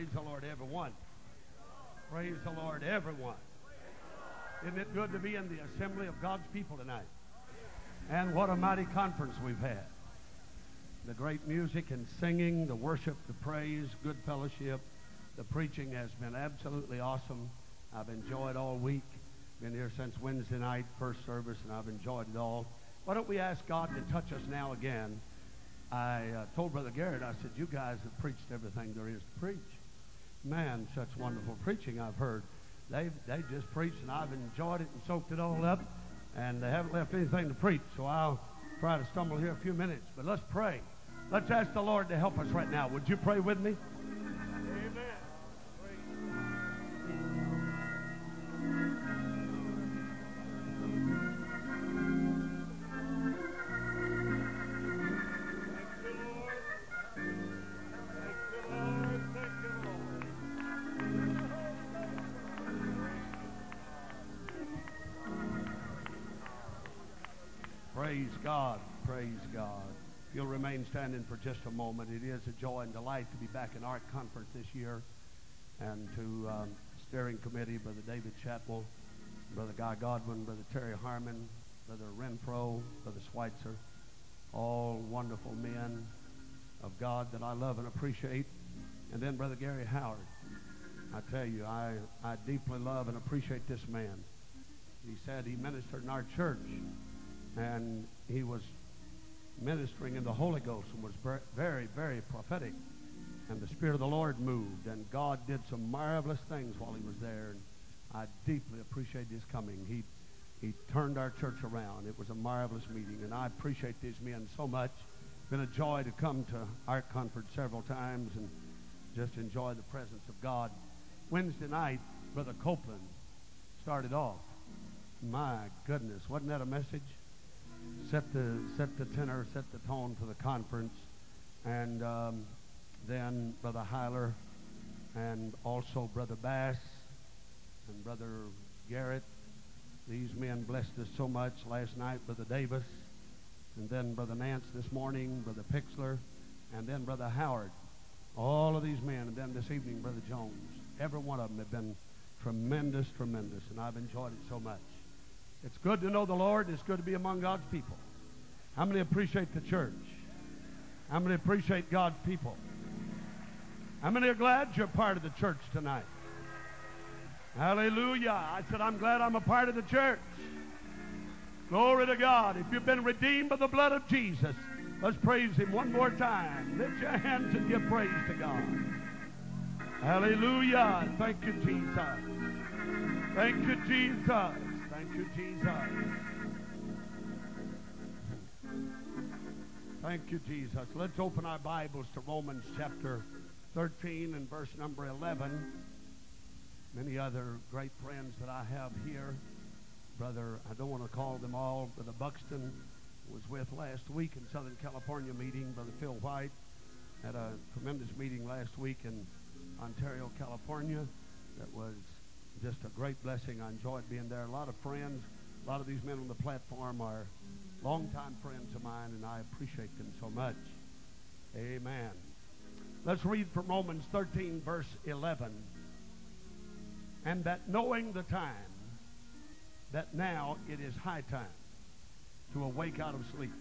Praise the Lord, everyone. Praise the Lord, everyone. Isn't it good to be in the assembly of God's people tonight? And what a mighty conference we've had. The great music and singing, the worship, the praise, good fellowship. The preaching has been absolutely awesome. I've enjoyed all week. Been here since Wednesday night, first service, and I've enjoyed it all. Why don't we ask God to touch us now again? I uh, told Brother Garrett, I said, you guys have preached everything there is to preach. Man, such wonderful preaching I've heard. They've, they just preached, and I've enjoyed it and soaked it all up, and they haven't left anything to preach. So I'll try to stumble here a few minutes. But let's pray. Let's ask the Lord to help us right now. Would you pray with me? Remain standing for just a moment, it is a joy and delight to be back in Ark Conference this year and to um, steering committee, Brother David Chatwell, Brother Guy Godwin, Brother Terry Harmon, Brother Renfro, Brother Schweitzer, all wonderful men of God that I love and appreciate. And then Brother Gary Howard. I tell you, I, I deeply love and appreciate this man. He said he ministered in our church and he was ministering in the Holy Ghost and was very, very prophetic. And the Spirit of the Lord moved, and God did some marvelous things while he was there. And I deeply appreciate his coming. He, he turned our church around. It was a marvelous meeting, and I appreciate these men so much. It's been a joy to come to Ark Conference several times and just enjoy the presence of God. Wednesday night, Brother Copeland started off. My goodness, wasn't that a message? Set the set the tenor, set the tone for the conference, and um, then Brother Heiler, and also Brother Bass, and Brother Garrett. These men blessed us so much last night, Brother Davis, and then Brother Nance this morning, Brother Pixler, and then Brother Howard. All of these men, and then this evening, Brother Jones. Every one of them have been tremendous, tremendous, and I've enjoyed it so much. It's good to know the Lord. It's good to be among God's people. How many appreciate the church? How many appreciate God's people? How many are glad you're part of the church tonight? Hallelujah. I said, I'm glad I'm a part of the church. Glory to God. If you've been redeemed by the blood of Jesus, let's praise Him one more time. Lift your hands and give praise to God. Hallelujah. Thank you, Jesus. Thank you, Jesus. Thank you, Jesus. Thank you, Jesus. Let's open our Bibles to Romans chapter 13 and verse number 11. Many other great friends that I have here. Brother, I don't want to call them all, Brother Buxton was with last week in Southern California meeting. Brother Phil White had a tremendous meeting last week in Ontario, California that was just a great blessing. I enjoyed being there. A lot of friends, a lot of these men on the platform are longtime friends of mine, and I appreciate them so much. Amen. Let's read from Romans 13, verse 11. And that knowing the time, that now it is high time to awake out of sleep.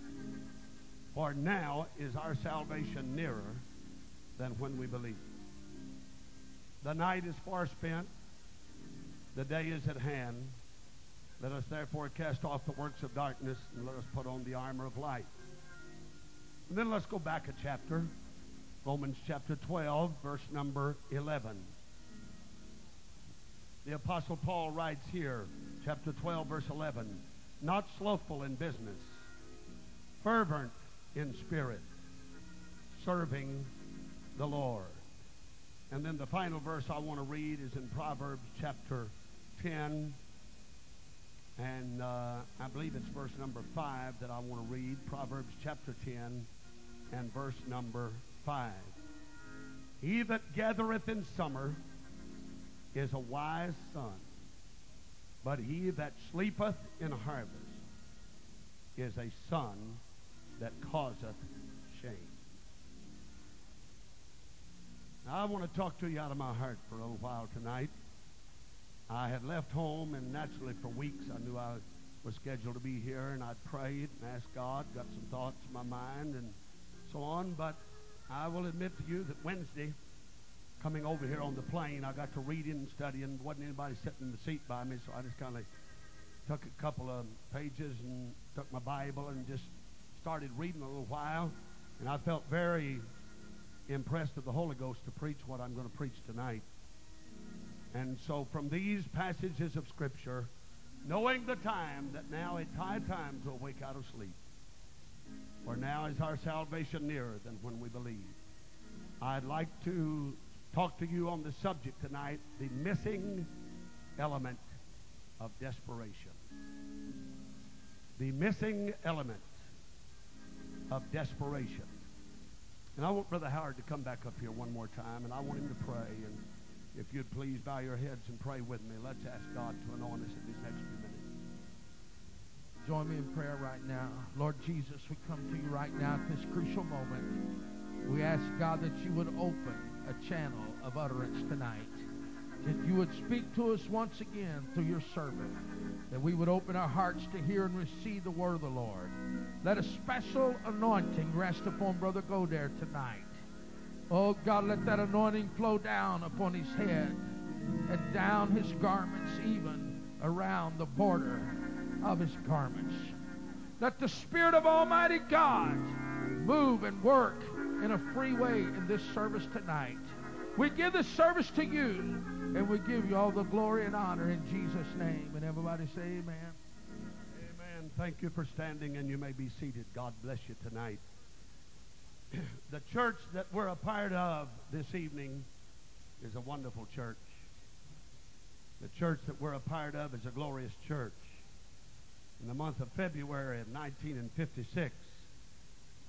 For now is our salvation nearer than when we believed. The night is far spent, the day is at hand. Let us therefore cast off the works of darkness and let us put on the armor of light. And then let's go back a chapter. Romans chapter 12, verse number 11. The Apostle Paul writes here, chapter 12, verse 11, not slothful in business, fervent in spirit, serving the Lord. And then the final verse I want to read is in Proverbs chapter 10, and uh, I believe it's verse number 5 that I want to read. Proverbs chapter 10 and verse number 5. He that gathereth in summer is a wise son, but he that sleepeth in harvest is a son that causeth shame. Now, I want to talk to you out of my heart for a little while tonight. I had left home, and naturally for weeks I knew I was scheduled to be here, and I'd prayed and asked God, got some thoughts in my mind, and so on. But I will admit to you that Wednesday, coming over here on the plane, I got to reading and studying. Wasn't anybody sitting in the seat by me, so I just kind of took a couple of pages and took my Bible and just started reading a little while. And I felt very impressed of the Holy Ghost to preach what I'm going to preach tonight. And so from these passages of Scripture, knowing the time that now it's high time to awake out of sleep, for now is our salvation nearer than when we believe. I'd like to talk to you on the subject tonight, the missing element of desperation. The missing element of desperation. And I want Brother Howard to come back up here one more time, and I want him to pray. And if you'd please bow your heads and pray with me, let's ask God to anoint us in these next few minutes. Join me in prayer right now. Lord Jesus, we come to you right now at this crucial moment. We ask, God, that you would open a channel of utterance tonight. That you would speak to us once again through your servant. That we would open our hearts to hear and receive the word of the Lord. Let a special anointing rest upon Brother Godair tonight. Oh God, let that anointing flow down upon his head and down his garments, even around the border of his garments. Let the Spirit of Almighty God move and work in a free way in this service tonight. We give this service to you, and we give you all the glory and honor in Jesus' name. And everybody say amen. Amen. Thank you for standing, and you may be seated. God bless you tonight. The church that we're a part of this evening is a wonderful church. The church that we're a part of is a glorious church. In the month of February of 1956,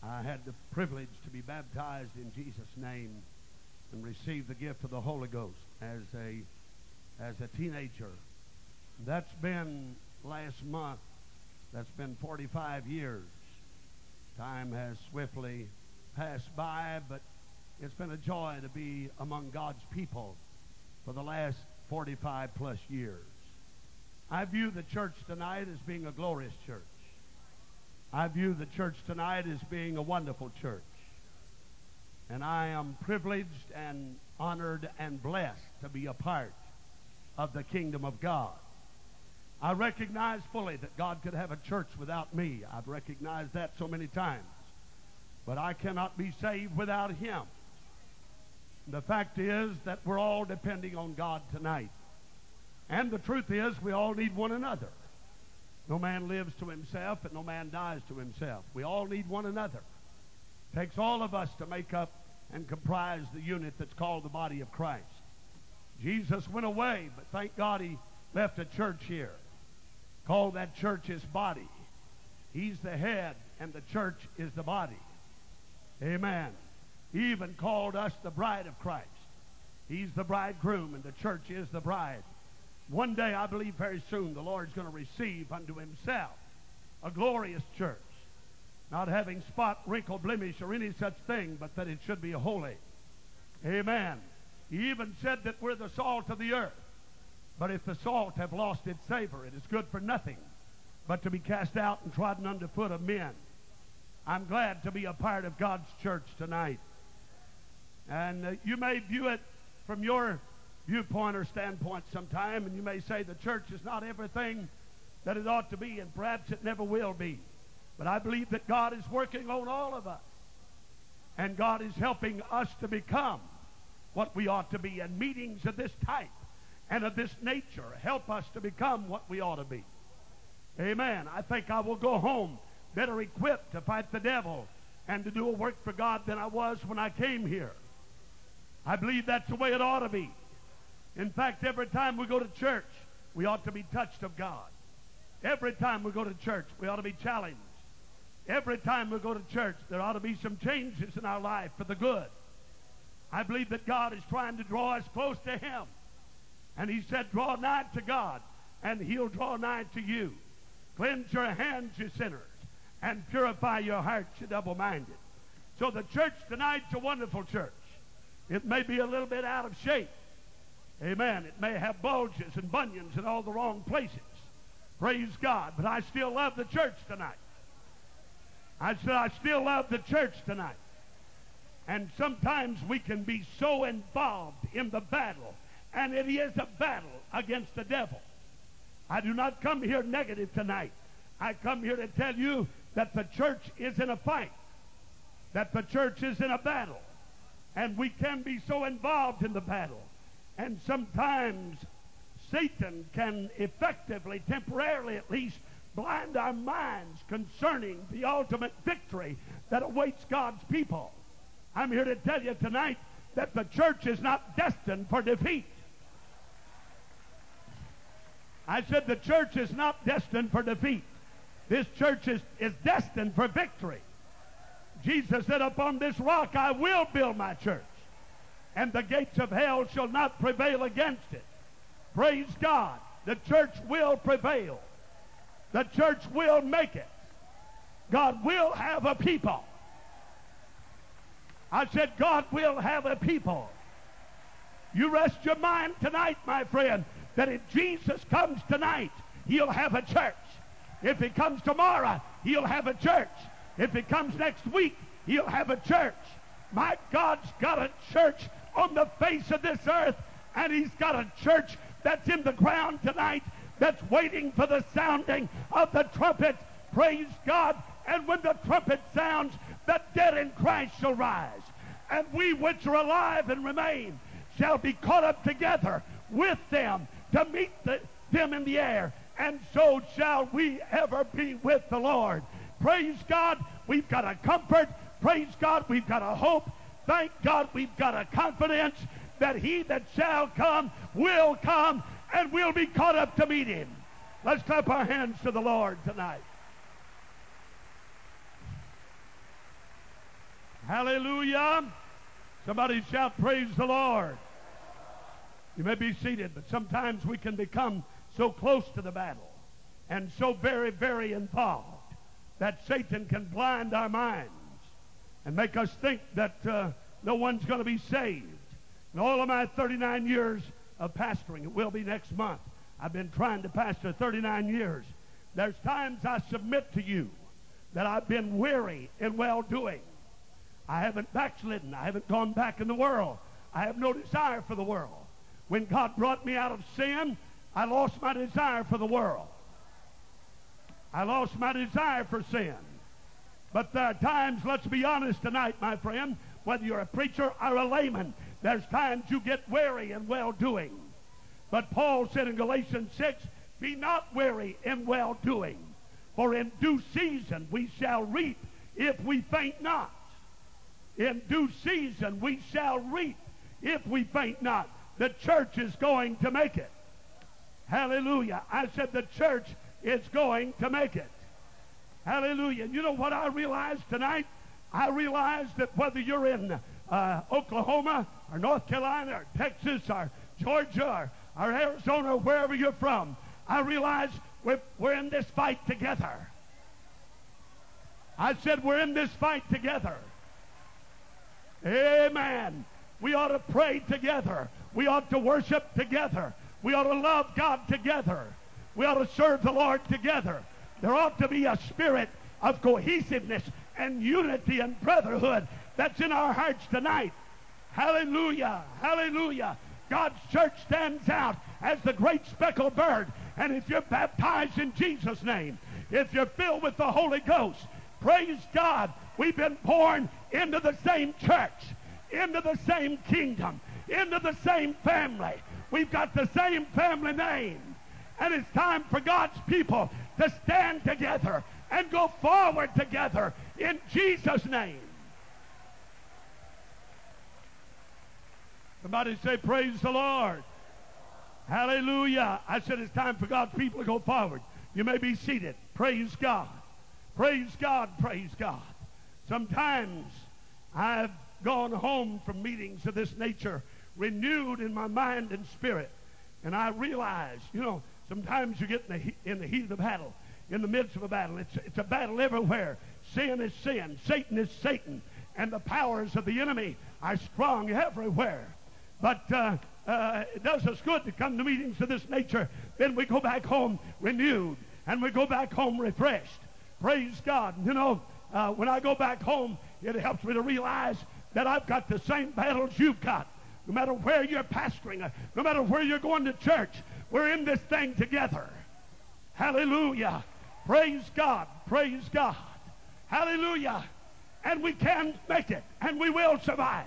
I had the privilege to be baptized in Jesus' name and receive the gift of the Holy Ghost as a as a teenager. That's been last month. That's been 45 years. Time has swiftly passed by, but it's been a joy to be among God's people for the last 45 plus years. I view the church tonight as being a glorious church. I view the church tonight as being a wonderful church. And I am privileged and honored and blessed to be a part of the kingdom of God. I recognize fully that God could have a church without me. I've recognized that so many times. But I cannot be saved without Him. The fact is that we're all depending on God tonight. And the truth is, we all need one another. No man lives to himself, and no man dies to himself. We all need one another. It takes all of us to make up and comprise the unit that's called the body of Christ. Jesus went away, but thank God he left a church here. Called that church his body. He's the head, and the church is the body. Amen. He even called us the bride of Christ. He's the bridegroom, and the church is the bride. One day, I believe very soon, the Lord's going to receive unto himself a glorious church, not having spot, wrinkle, blemish, or any such thing, but that it should be holy. Amen. He even said that we're the salt of the earth. But if the salt have lost its savor, it is good for nothing but to be cast out and trodden under foot of men. I'm glad to be a part of God's church tonight. And uh, you may view it from your viewpoint or standpoint sometime, and you may say the church is not everything that it ought to be, and perhaps it never will be. But I believe that God is working on all of us, and God is helping us to become what we ought to be. And meetings of this type and of this nature help us to become what we ought to be. Amen. I think I will go home better equipped to fight the devil and to do a work for God than I was when I came here. I believe that's the way it ought to be. In fact, every time we go to church, we ought to be touched of God. Every time we go to church, we ought to be challenged. Every time we go to church, there ought to be some changes in our life for the good. I believe that God is trying to draw us close to Him. And He said, Draw nigh to God, and He'll draw nigh to you. Cleanse your hands, you sinners, and purify your hearts, you double minded. So the church tonight's a wonderful church. It may be a little bit out of shape. Amen. It may have bulges and bunions in all the wrong places. Praise God. But I still love the church tonight. I said, I still love the church tonight. And sometimes we can be so involved in the battle, and it is a battle against the devil. I do not come here negative tonight. I come here to tell you that the church is in a fight, that the church is in a battle, and we can be so involved in the battle. And sometimes Satan can effectively, temporarily at least, blind our minds concerning the ultimate victory that awaits God's people. I'm here to tell you tonight that the church is not destined for defeat. I said the church is not destined for defeat. This church is, is destined for victory. Jesus said, Upon this rock I will build my church, and the gates of hell shall not prevail against it. Praise God. The church will prevail. The church will make it. God will have a people. I said, God will have a people. You rest your mind tonight, my friend, that if Jesus comes tonight, he'll have a church. If he comes tomorrow, he'll have a church. If he comes next week, he'll have a church. My God's got a church on the face of this earth, and he's got a church that's in the ground tonight that's waiting for the sounding of the trumpet. Praise God. And when the trumpet sounds, the dead in Christ shall rise. And we which are alive and remain shall be caught up together with them to meet the, them in the air. And so shall we ever be with the Lord. Praise God, we've got a comfort. Praise God, we've got a hope. Thank God, we've got a confidence that he that shall come will come and we'll be caught up to meet him. Let's clap our hands to the Lord tonight. Hallelujah. Somebody shout, Praise the Lord. You may be seated, but sometimes we can become so close to the battle and so very, very involved that Satan can blind our minds and make us think that uh, no one's going to be saved. In all of my 39 years of pastoring, it will be next month. I've been trying to pastor 39 years. There's times I submit to you that I've been weary in well doing. I haven't backslidden. I haven't gone back in the world. I have no desire for the world. When God brought me out of sin, I lost my desire for the world. I lost my desire for sin. But there are times, let's be honest tonight, my friend, whether you're a preacher or a layman, there's times you get weary in well doing. But Paul said in Galatians 6, Be not weary in well doing, for in due season we shall reap if we faint not. In due season we shall reap if we faint not. The church is going to make it. Hallelujah. I said the church is going to make it. Hallelujah. And you know what I realized tonight? I realized that whether you're in uh, Oklahoma or North Carolina or Texas or Georgia or, or Arizona or wherever you're from, I realize we're, we're in this fight together. I said we're in this fight together. Amen. We ought to pray together. We ought to worship together. We ought to love God together. We ought to serve the Lord together. There ought to be a spirit of cohesiveness and unity and brotherhood that's in our hearts tonight. Hallelujah. Hallelujah. God's church stands out as the great speckled bird. And if you're baptized in Jesus' name, if you're filled with the Holy Ghost, praise God, we've been born into the same church, into the same kingdom, into the same family. We've got the same family name. And it's time for God's people to stand together and go forward together in Jesus' name. Somebody say, Praise the Lord. Hallelujah. I said it's time for God's people to go forward. You may be seated. Praise God. Praise God. Praise God. Sometimes I've gone home from meetings of this nature renewed in my mind and spirit. And I realize, you know, sometimes you get in the, heat, in the heat of the battle, in the midst of a battle. It's, it's a battle everywhere. Sin is sin. Satan is Satan. And the powers of the enemy are strong everywhere. But uh, uh, it does us good to come to meetings of this nature. Then we go back home renewed and we go back home refreshed. Praise God. You know, uh, when I go back home, it helps me to realize that I've got the same battles you've got. No matter where you're pastoring, no matter where you're going to church, we're in this thing together. Hallelujah. Praise God. Praise God. Hallelujah. And we can make it, and we will survive.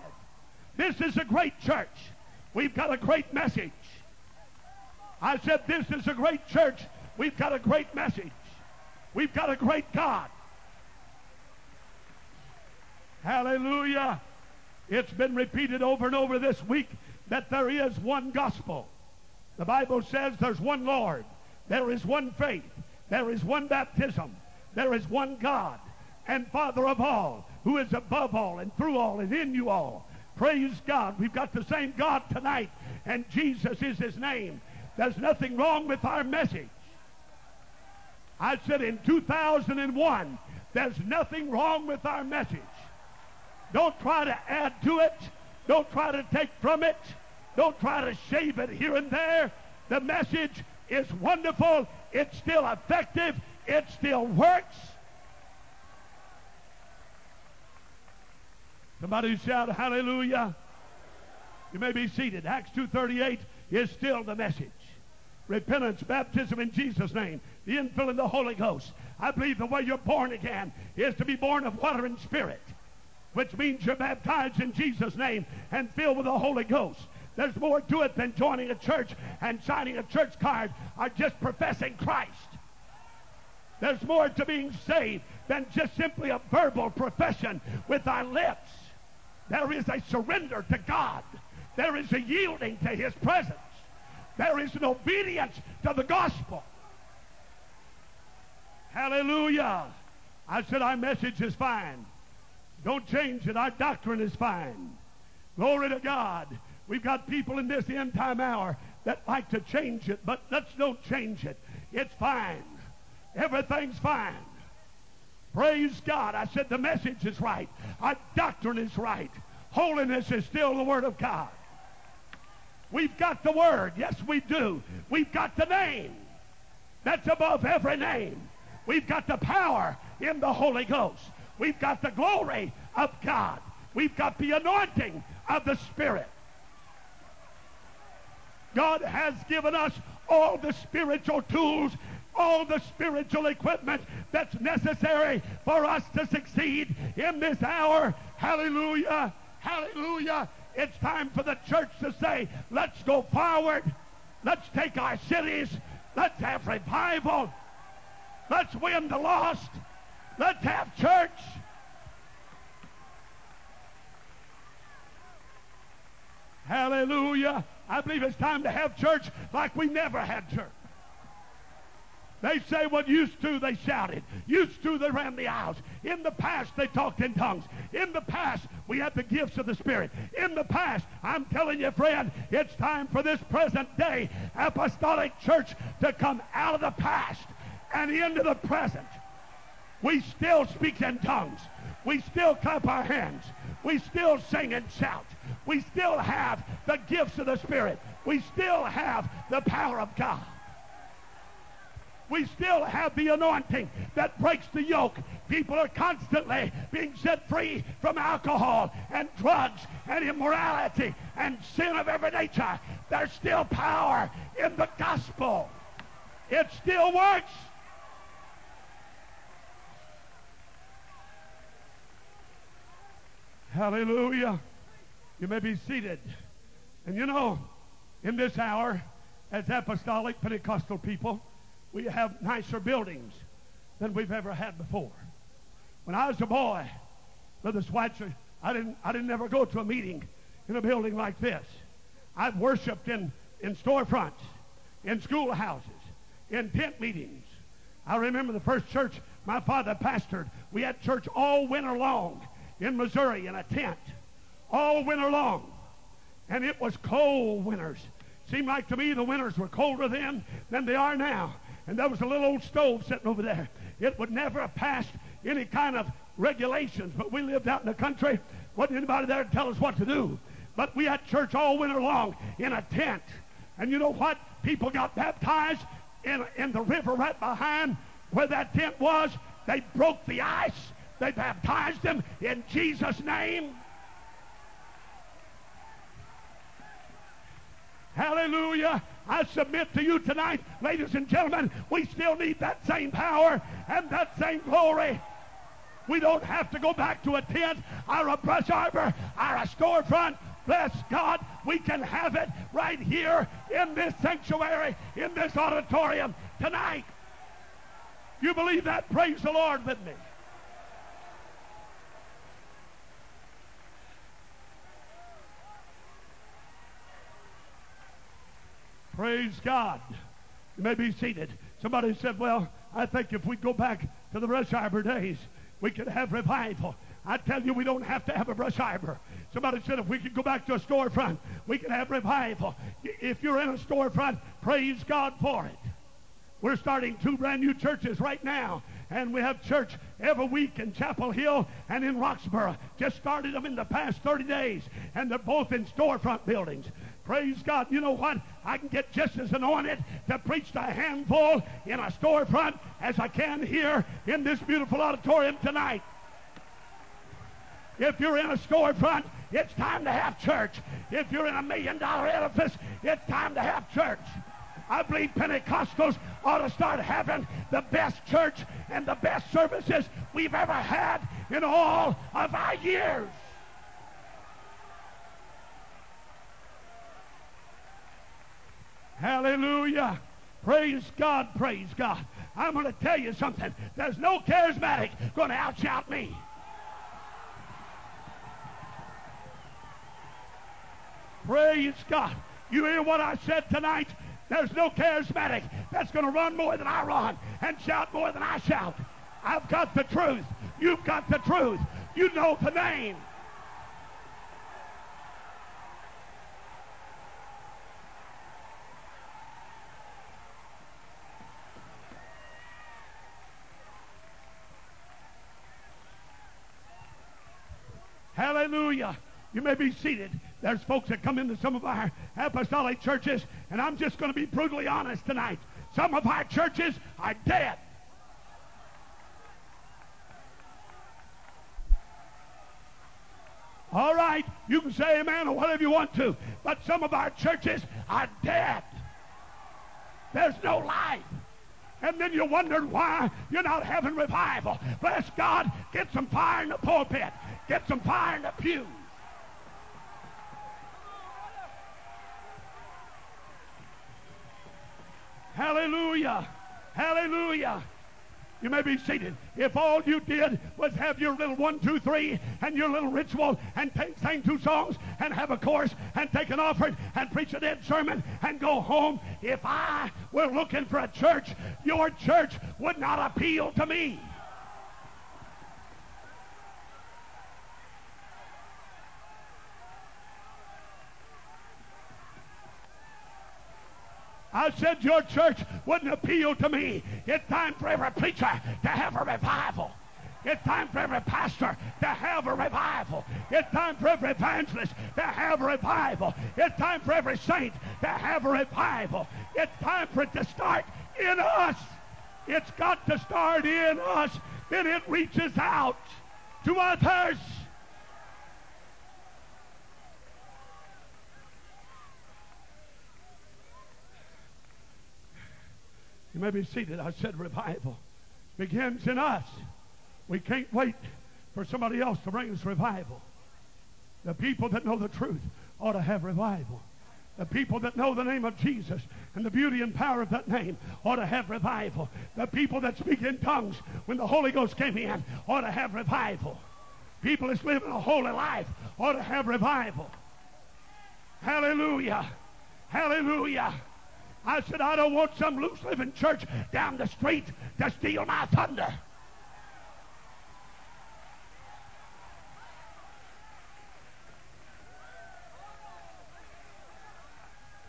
This is a great church. We've got a great message. I said, This is a great church. We've got a great message. We've got a great God. Hallelujah. It's been repeated over and over this week that there is one gospel. The Bible says there's one Lord, there is one faith, there is one baptism, there is one God and Father of all, who is above all and through all and in you all. Praise God. We've got the same God tonight, and Jesus is his name. There's nothing wrong with our message. I said in 2001, there's nothing wrong with our message. Don't try to add to it. Don't try to take from it. Don't try to shave it here and there. The message is wonderful. It's still effective. It still works. Somebody shout hallelujah. You may be seated. Acts 2.38 is still the message. Repentance, baptism in Jesus' name, the infilling of the Holy Ghost. I believe the way you're born again is to be born of water and spirit, which means you're baptized in Jesus' name and filled with the Holy Ghost. There's more to it than joining a church and signing a church card or just professing Christ. There's more to being saved than just simply a verbal profession with our lips. There is a surrender to God. There is a yielding to His presence. There is an obedience to the gospel. Hallelujah. I said our message is fine. Don't change it. Our doctrine is fine. Glory to God. We've got people in this end time hour that like to change it, but let's don't change it. It's fine. Everything's fine. Praise God. I said the message is right. Our doctrine is right. Holiness is still the Word of God. We've got the Word. Yes, we do. We've got the name that's above every name. We've got the power in the Holy Ghost. We've got the glory of God. We've got the anointing of the Spirit. God has given us all the spiritual tools all the spiritual equipment that's necessary for us to succeed in this hour. Hallelujah. Hallelujah. It's time for the church to say, let's go forward. Let's take our cities. Let's have revival. Let's win the lost. Let's have church. Hallelujah. I believe it's time to have church like we never had church. They say what used to they shouted. Used to they ran the aisles. In the past they talked in tongues. In the past we had the gifts of the Spirit. In the past, I'm telling you, friend, it's time for this present day apostolic church to come out of the past and into the present. We still speak in tongues. We still clap our hands. We still sing and shout. We still have the gifts of the Spirit. We still have the power of God we still have the anointing that breaks the yoke. People are constantly being set free from alcohol and drugs and immorality and sin of every nature. There's still power in the gospel. It still works. Hallelujah. You may be seated. And you know, in this hour, as apostolic Pentecostal people, we have nicer buildings than we've ever had before. When I was a boy, Brother Schweitzer, I didn't, I didn't ever go to a meeting in a building like this. I've worshiped in, in storefronts, in schoolhouses, in tent meetings. I remember the first church my father pastored. We had church all winter long in Missouri in a tent, all winter long. And it was cold winters. Seemed like to me the winters were colder then than they are now and there was a little old stove sitting over there. It would never have passed any kind of regulations, but we lived out in the country. Wasn't anybody there to tell us what to do. But we had church all winter long in a tent. And you know what? People got baptized in, in the river right behind where that tent was. They broke the ice. They baptized them in Jesus' name. Hallelujah. I submit to you tonight, ladies and gentlemen, we still need that same power and that same glory. We don't have to go back to a tent or a brush arbor or a storefront. Bless God, we can have it right here in this sanctuary, in this auditorium tonight. You believe that? Praise the Lord with me. Praise God. You may be seated. Somebody said, Well, I think if we go back to the Brush Arbor days, we could have revival. I tell you, we don't have to have a brush arbor. Somebody said if we could go back to a storefront, we could have revival. If you're in a storefront, praise God for it. We're starting two brand new churches right now, and we have church every week in Chapel Hill and in Roxborough. Just started them in the past 30 days, and they're both in storefront buildings. Praise God. You know what? I can get just as anointed to preach to a handful in a storefront as I can here in this beautiful auditorium tonight. If you're in a storefront, it's time to have church. If you're in a million dollar edifice, it's time to have church. I believe Pentecostals ought to start having the best church and the best services we've ever had in all of our years. Hallelujah. Praise God, praise God. I'm going to tell you something. There's no charismatic going to outshout me. Praise God. You hear what I said tonight? There's no charismatic that's going to run more than I run and shout more than I shout. I've got the truth. You've got the truth. You know the name. Hallelujah. You may be seated. There's folks that come into some of our apostolic churches, and I'm just going to be brutally honest tonight. Some of our churches are dead. All right, you can say amen or whatever you want to, but some of our churches are dead. There's no life. And then you wondered why you're not having revival. Bless God, get some fire in the pulpit. Get some fire in the pews. Hallelujah. Hallelujah. You may be seated. If all you did was have your little one, two, three, and your little ritual, and sing two songs, and have a chorus, and take an offering, and preach a dead sermon, and go home, if I were looking for a church, your church would not appeal to me. I said your church wouldn't appeal to me. It's time for every preacher to have a revival. It's time for every pastor to have a revival. It's time for every evangelist to have a revival. It's time for every saint to have a revival. It's time for it to start in us. It's got to start in us. Then it reaches out to others. You may be seated. I said revival begins in us. We can't wait for somebody else to bring us revival. The people that know the truth ought to have revival. The people that know the name of Jesus and the beauty and power of that name ought to have revival. The people that speak in tongues when the Holy Ghost came in ought to have revival. People that's living a holy life ought to have revival. Hallelujah. Hallelujah. I said, I don't want some loose living church down the street to steal my thunder.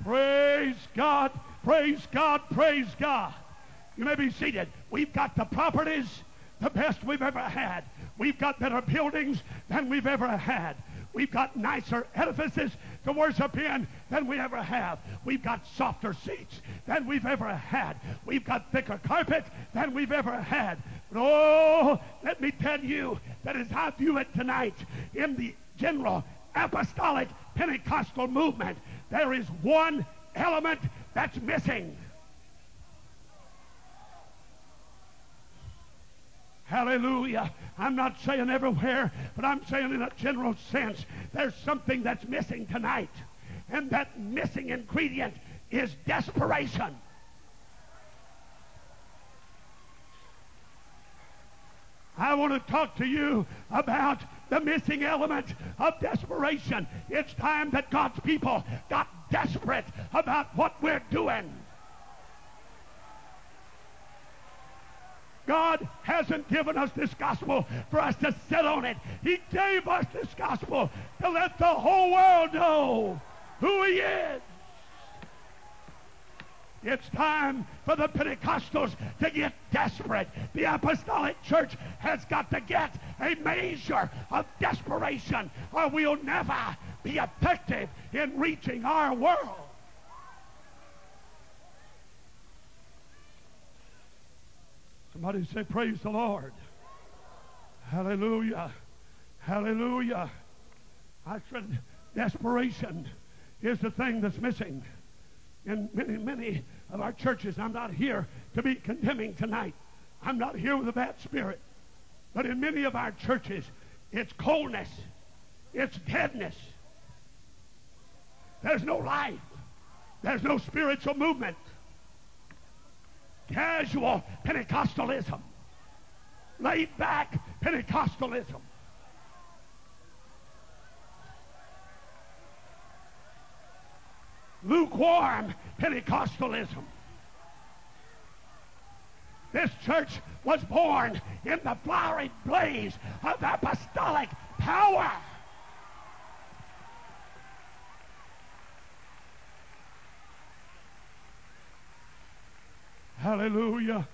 Praise God, praise God, praise God. You may be seated. We've got the properties, the best we've ever had. We've got better buildings than we've ever had. We've got nicer edifices to worship in than we ever have. We've got softer seats than we've ever had. We've got thicker carpet than we've ever had. But oh, let me tell you that as I view it tonight in the general apostolic Pentecostal movement, there is one element that's missing. Hallelujah. I'm not saying everywhere, but I'm saying in a general sense, there's something that's missing tonight. And that missing ingredient is desperation. I want to talk to you about the missing element of desperation. It's time that God's people got desperate about what we're doing. God hasn't given us this gospel for us to sit on it. He gave us this gospel to let the whole world know who He is. It's time for the Pentecostals to get desperate. The apostolic church has got to get a measure of desperation or we'll never be effective in reaching our world. Somebody say, Praise the Lord. Hallelujah. Hallelujah. I said, desperation is the thing that's missing in many, many of our churches. I'm not here to be condemning tonight. I'm not here with a bad spirit. But in many of our churches, it's coldness, it's deadness. There's no life, there's no spiritual movement. Casual Pentecostalism, laid back Pentecostalism. lukewarm Pentecostalism. This church was born in the flowery blaze of apostolic power. Hallelujah.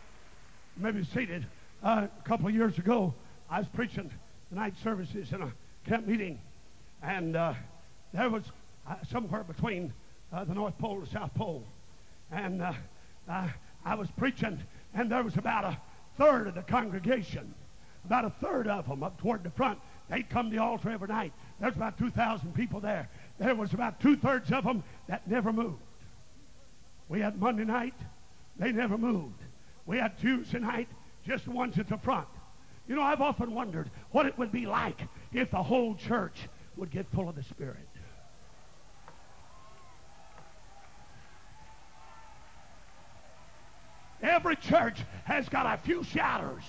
Maybe seated. Uh, a couple of years ago, I was preaching the night services in a camp meeting, and uh, there was uh, somewhere between uh, the North Pole to South Pole. And uh, uh, I was preaching, and there was about a third of the congregation, about a third of them up toward the front. They'd come to the altar every night. There's about 2,000 people there. There was about two thirds of them that never moved. We had Monday night, they never moved. We had Tuesday night, just ones at the front. You know, I've often wondered what it would be like if the whole church would get full of the Spirit. Every church has got a few shouters.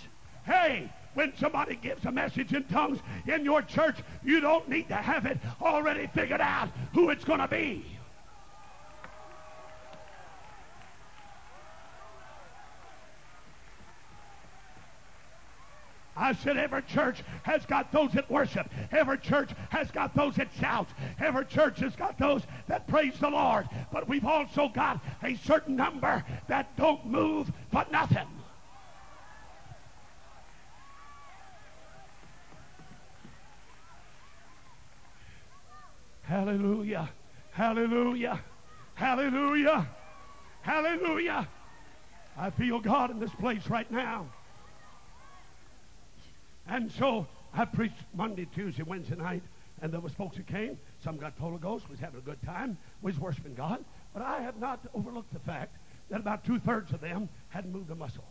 Hey, when somebody gives a message in tongues in your church, you don't need to have it already figured out who it's going to be. I said every church has got those that worship. Every church has got those that shout. Every church has got those that praise the Lord. But we've also got a certain number that don't move for nothing. Hallelujah. Hallelujah. Hallelujah. Hallelujah. I feel God in this place right now. And so I preached Monday, Tuesday, Wednesday night, and there was folks who came. Some got the Holy Ghost, was having a good time, was worshiping God. But I have not overlooked the fact that about two-thirds of them hadn't moved a muscle.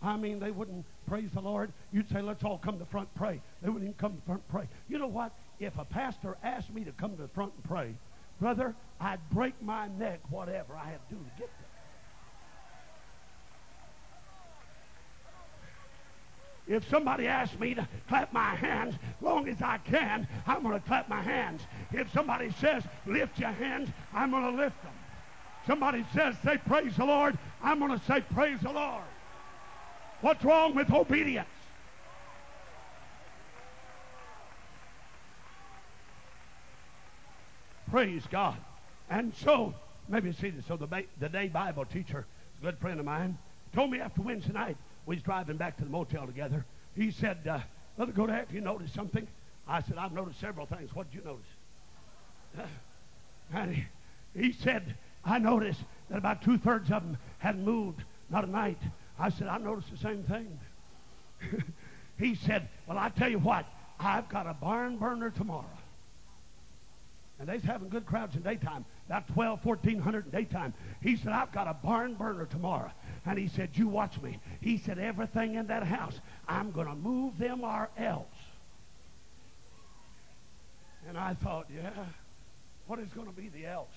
I mean, they wouldn't praise the Lord. You'd say, let's all come to the front and pray. They wouldn't even come to the front and pray. You know what? If a pastor asked me to come to the front and pray, brother, I'd break my neck, whatever I had to do to get there. If somebody asks me to clap my hands, long as I can, I'm going to clap my hands. If somebody says, lift your hands, I'm going to lift them. Somebody says, say praise the Lord, I'm going to say praise the Lord. What's wrong with obedience? Praise God. And so, maybe see this. So the, the day Bible teacher, a good friend of mine, told me after Wednesday night, we was driving back to the motel together. He said, uh, Brother Godair, you noticed something? I said, I've noticed several things. What did you notice? and he, he said, I noticed that about two thirds of them hadn't moved, not a night. I said, I noticed the same thing. he said, Well, I tell you what, I've got a barn burner tomorrow. And they's having good crowds in daytime, about 12, 1400 in daytime. He said, I've got a barn burner tomorrow. And he said, You watch me. He said, Everything in that house, I'm going to move them or else. And I thought, Yeah, what is going to be the else?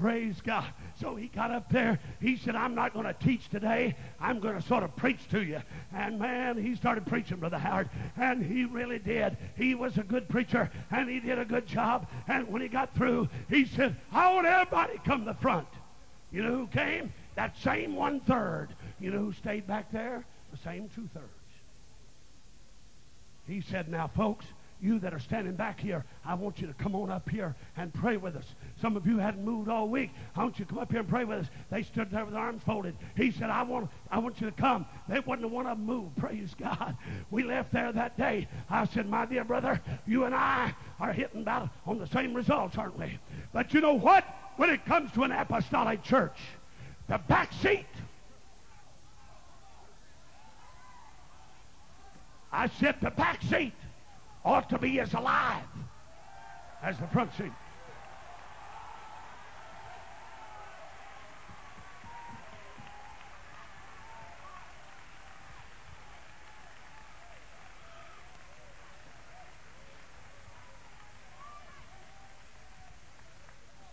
Praise God. So he got up there. He said, I'm not going to teach today. I'm going to sort of preach to you. And man, he started preaching, Brother Howard. And he really did. He was a good preacher and he did a good job. And when he got through, he said, I want everybody come to the front. You know who came? That same one third. You know who stayed back there? The same two thirds. He said, Now, folks, you that are standing back here, I want you to come on up here and pray with us. Some of you hadn't moved all week. I want you to come up here and pray with us. They stood there with their arms folded. He said, I want, I want you to come. They wasn't one of them. Praise God. We left there that day. I said, my dear brother, you and I are hitting about on the same results, aren't we? But you know what? When it comes to an apostolic church, the back seat I said the back seat ought to be as alive as the front seat.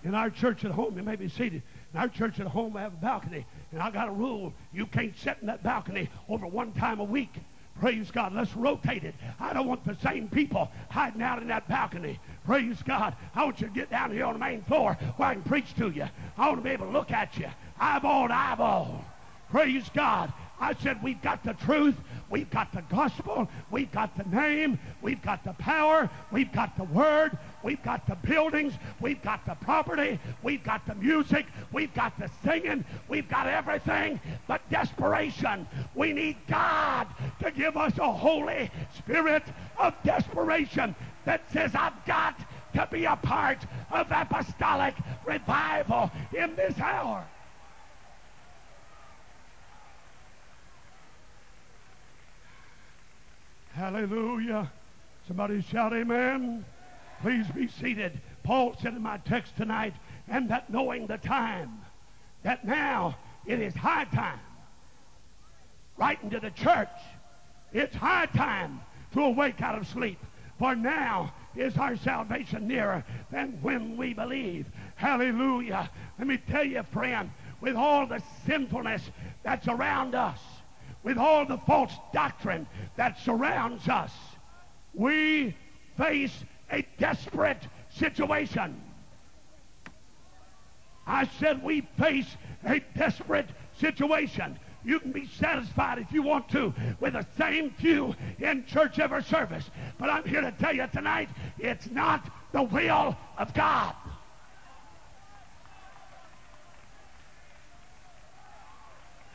In our church at home, you may be seated. In our church at home, I have a balcony, and I got a rule: you can't sit in that balcony over one time a week. Praise God. Let's rotate it. I don't want the same people hiding out in that balcony. Praise God. I want you to get down here on the main floor where I can preach to you. I want to be able to look at you eyeball to eyeball. Praise God. I said, we've got the truth, we've got the gospel, we've got the name, we've got the power, we've got the word, we've got the buildings, we've got the property, we've got the music, we've got the singing, we've got everything but desperation. We need God to give us a Holy Spirit of desperation that says, I've got to be a part of apostolic revival in this hour. Hallelujah. Somebody shout amen. Please be seated. Paul said in my text tonight, and that knowing the time, that now it is high time. Writing to the church, it's high time to awake out of sleep. For now is our salvation nearer than when we believe. Hallelujah. Let me tell you, friend, with all the sinfulness that's around us, with all the false doctrine that surrounds us, we face a desperate situation. I said we face a desperate situation. You can be satisfied if you want to with the same few in church every service. But I'm here to tell you tonight, it's not the will of God.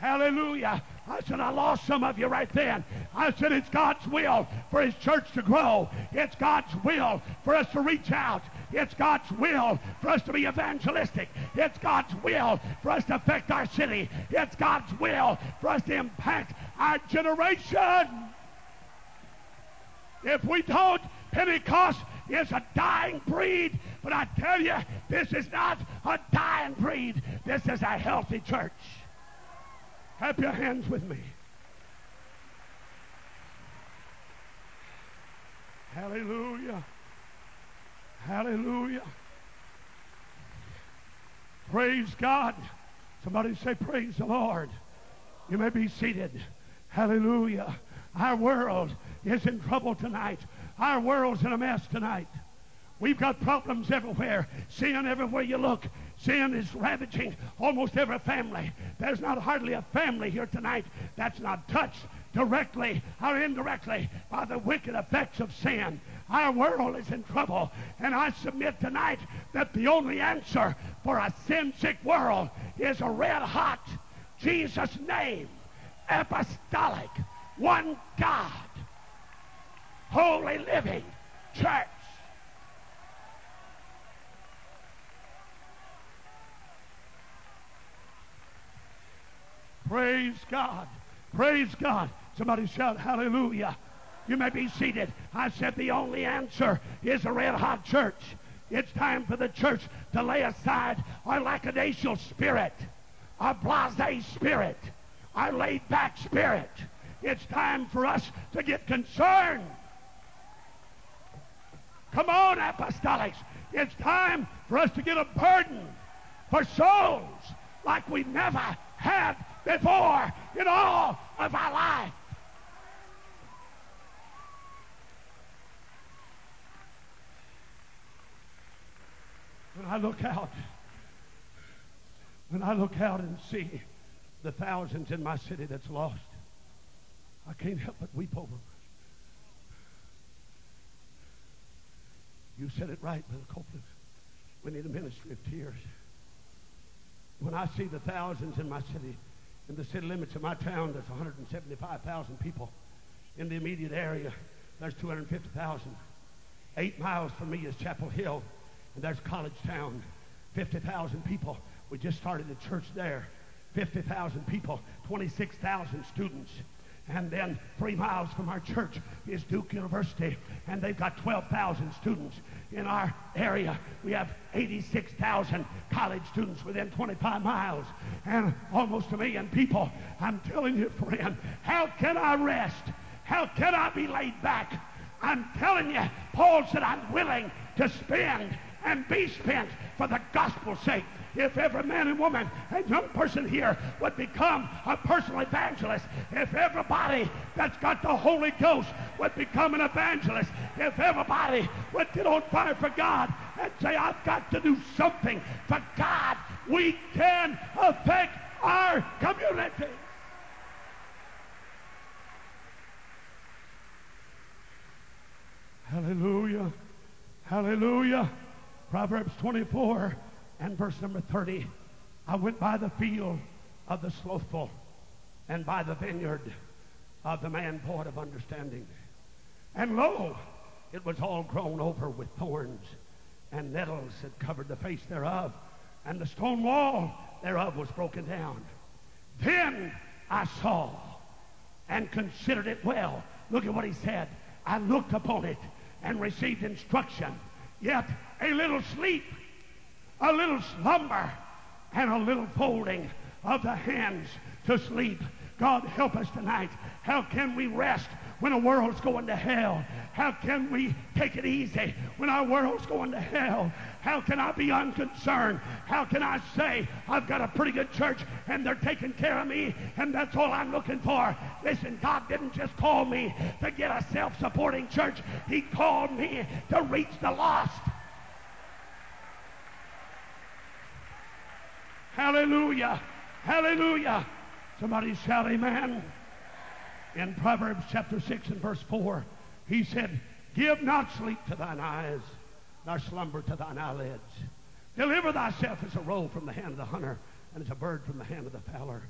Hallelujah. I said, I lost some of you right then. I said, it's God's will for His church to grow. It's God's will for us to reach out. It's God's will for us to be evangelistic. It's God's will for us to affect our city. It's God's will for us to impact our generation. If we don't, Pentecost is a dying breed. But I tell you, this is not a dying breed. This is a healthy church. Clap your hands with me. Hallelujah. Hallelujah. Praise God. Somebody say, Praise the Lord. You may be seated. Hallelujah. Our world is in trouble tonight. Our world's in a mess tonight. We've got problems everywhere. Sin everywhere you look. Sin is ravaging almost every family. There's not hardly a family here tonight that's not touched directly or indirectly by the wicked effects of sin. Our world is in trouble. And I submit tonight that the only answer for a sin sick world is a red hot Jesus' name. Apostolic, one God, holy living church. Praise God. Praise God. Somebody shout hallelujah. You may be seated. I said the only answer is a red hot church. It's time for the church to lay aside our lackadaisical spirit, our blase spirit, our laid back spirit. It's time for us to get concerned. Come on, apostolics. It's time for us to get a burden for souls like we never had before in all of our life. When I look out, when I look out and see the thousands in my city that's lost, I can't help but weep over them. You said it right, Brother Copeland. We need a ministry of tears. When I see the thousands in my city, in the city limits of my town, there's 175,000 people. In the immediate area, there's 250,000. Eight miles from me is Chapel Hill, and there's College Town, 50,000 people. We just started a church there. 50,000 people, 26,000 students. And then three miles from our church is Duke University, and they've got 12,000 students. In our area, we have 86,000 college students within 25 miles, and almost a million people. I'm telling you, friend, how can I rest? How can I be laid back? I'm telling you, Paul said, I'm willing to spend and be spent for the gospel's sake. If every man and woman and young person here would become a personal evangelist, if everybody that's got the Holy Ghost would become an evangelist, if everybody would get on fire for God and say, I've got to do something for God, we can affect our community. Hallelujah. Hallelujah. Proverbs 24 and verse number 30. I went by the field of the slothful and by the vineyard of the man void of understanding. And lo, it was all grown over with thorns, and nettles had covered the face thereof, and the stone wall thereof was broken down. Then I saw and considered it well. Look at what he said. I looked upon it and received instruction. Yet a little sleep, a little slumber, and a little folding of the hands to sleep. God help us tonight. How can we rest when a world's going to hell? How can we take it easy when our world's going to hell? How can I be unconcerned? How can I say I've got a pretty good church and they're taking care of me and that's all I'm looking for? Listen, God didn't just call me to get a self-supporting church. He called me to reach the lost. Hallelujah. Hallelujah. Somebody shout amen. In Proverbs chapter 6 and verse 4, he said, Give not sleep to thine eyes, nor slumber to thine eyelids. Deliver thyself as a roe from the hand of the hunter, and as a bird from the hand of the fowler.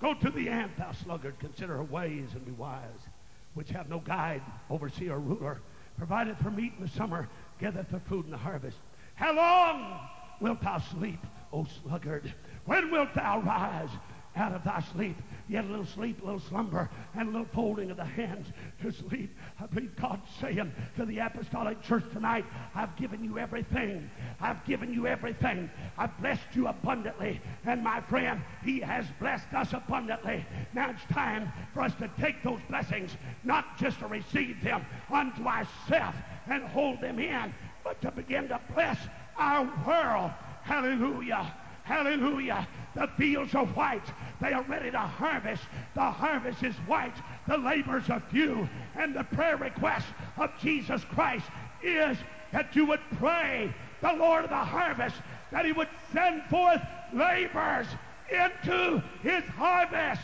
Go to the ant, thou sluggard, consider her ways and be wise, which have no guide, overseer, ruler, provided for meat in the summer, gathereth for food in the harvest. How long wilt thou sleep, O sluggard? When wilt thou rise? out of thy sleep. Yet a little sleep, a little slumber, and a little folding of the hands to sleep. I believe God's saying to the apostolic church tonight, I've given you everything. I've given you everything. I've blessed you abundantly. And my friend, He has blessed us abundantly. Now it's time for us to take those blessings, not just to receive them unto ourselves and hold them in, but to begin to bless our world. Hallelujah. Hallelujah. The fields are white. They are ready to harvest. The harvest is white. The labors are few. And the prayer request of Jesus Christ is that you would pray the Lord of the harvest that he would send forth laborers into his harvest.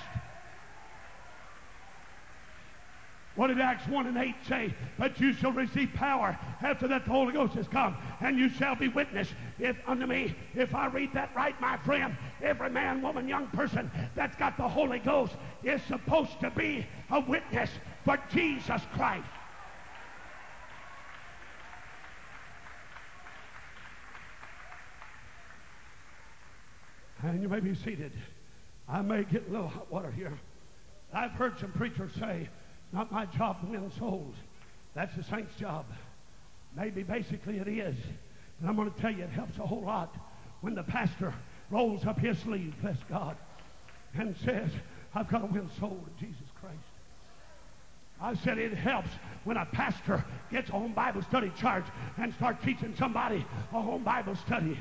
What did Acts 1 and 8 say? But you shall receive power after that the Holy Ghost has come, and you shall be witness if unto me. If I read that right, my friend, every man, woman, young person that's got the Holy Ghost is supposed to be a witness for Jesus Christ. And you may be seated. I may get a little hot water here. I've heard some preachers say, not my job to win souls. That's the saint's job. Maybe basically it is. But I'm going to tell you, it helps a whole lot when the pastor rolls up his sleeve, bless God, and says, I've got to win soul to Jesus Christ. I said it helps when a pastor gets a home Bible study charge and starts teaching somebody a home Bible study.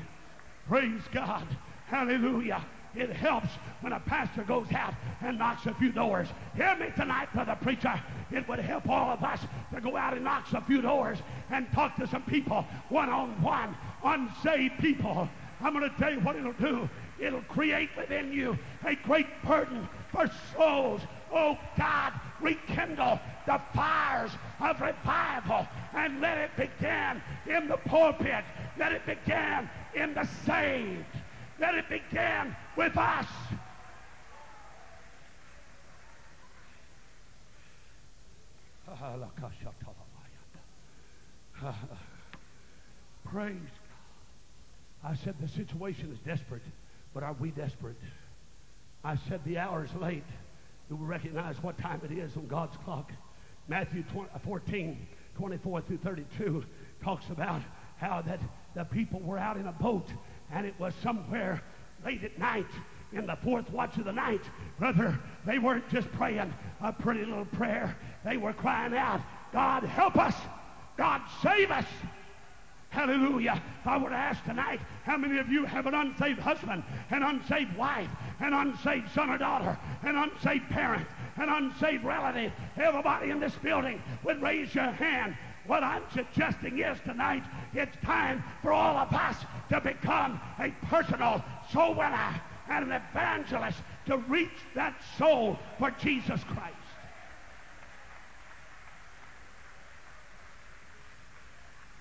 Praise God. Hallelujah. It helps when a pastor goes out and knocks a few doors. Hear me tonight, brother preacher. It would help all of us to go out and knock a few doors and talk to some people one on one, unsaved people. I'm going to tell you what it'll do. It'll create within you a great burden for souls. Oh God, rekindle the fires of revival and let it begin in the pulpit. Let it begin in the saved. Let it begin with us. Ah, Praise God. I said the situation is desperate, but are we desperate? I said the hour is late. You recognize what time it is on God's clock. Matthew 20, uh, 14, 24 through 32 talks about how that the people were out in a boat and it was somewhere late at night in the fourth watch of the night. Brother, they weren't just praying a pretty little prayer. They were crying out, God help us. God save us. Hallelujah. If I were to ask tonight, how many of you have an unsaved husband, an unsaved wife, an unsaved son or daughter, an unsaved parent, an unsaved relative? Everybody in this building would raise your hand. What I'm suggesting is tonight, it's time for all of us to become a personal soul winner and an evangelist to reach that soul for Jesus Christ.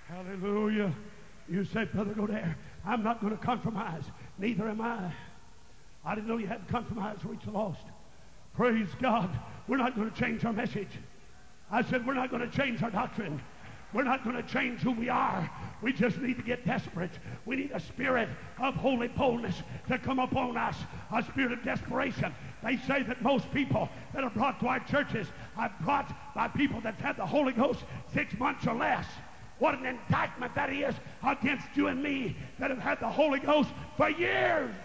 Hallelujah. You say, Brother Godair, I'm not going to compromise. Neither am I. I didn't know you had to compromise to reach the lost. Praise God. We're not going to change our message. I said, we're not going to change our doctrine. We're not going to change who we are. We just need to get desperate. We need a spirit of holy boldness to come upon us, a spirit of desperation. They say that most people that are brought to our churches are brought by people that have had the Holy Ghost six months or less. What an indictment that is against you and me that have had the Holy Ghost for years.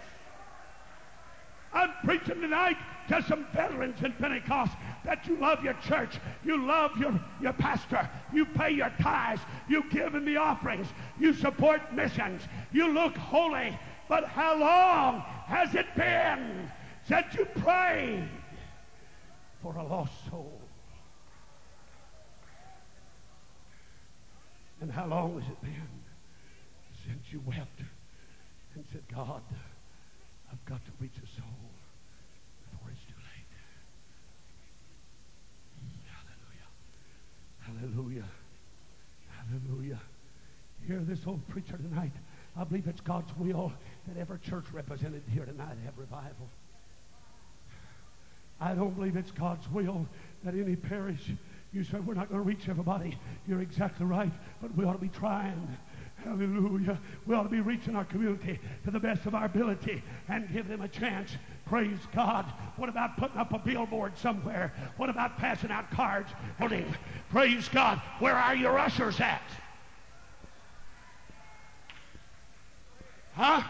I'm preaching tonight to some veterans in Pentecost that you love your church, you love your, your pastor, you pay your tithes, you give in the offerings, you support missions, you look holy. But how long has it been since you prayed for a lost soul? And how long has it been since you wept and said, God, I've got to reach a soul before it's too late. Hallelujah. Hallelujah. Hear this old preacher tonight. I believe it's God's will that every church represented here tonight have revival. I don't believe it's God's will that any parish, you say, we're not going to reach everybody. You're exactly right, but we ought to be trying. Hallelujah. We ought to be reaching our community to the best of our ability and give them a chance. Praise God. What about putting up a billboard somewhere? What about passing out cards? Praise God. Where are your ushers at? Huh?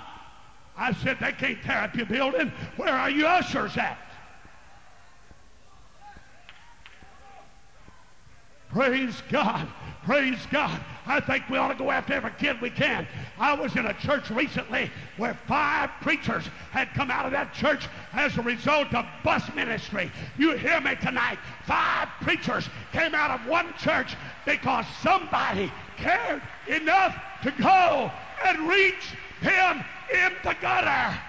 I said they can't tear up your building. Where are your ushers at? Praise God. Praise God. I think we ought to go after every kid we can. I was in a church recently where five preachers had come out of that church as a result of bus ministry. You hear me tonight? Five preachers came out of one church because somebody cared enough to go and reach him in the gutter.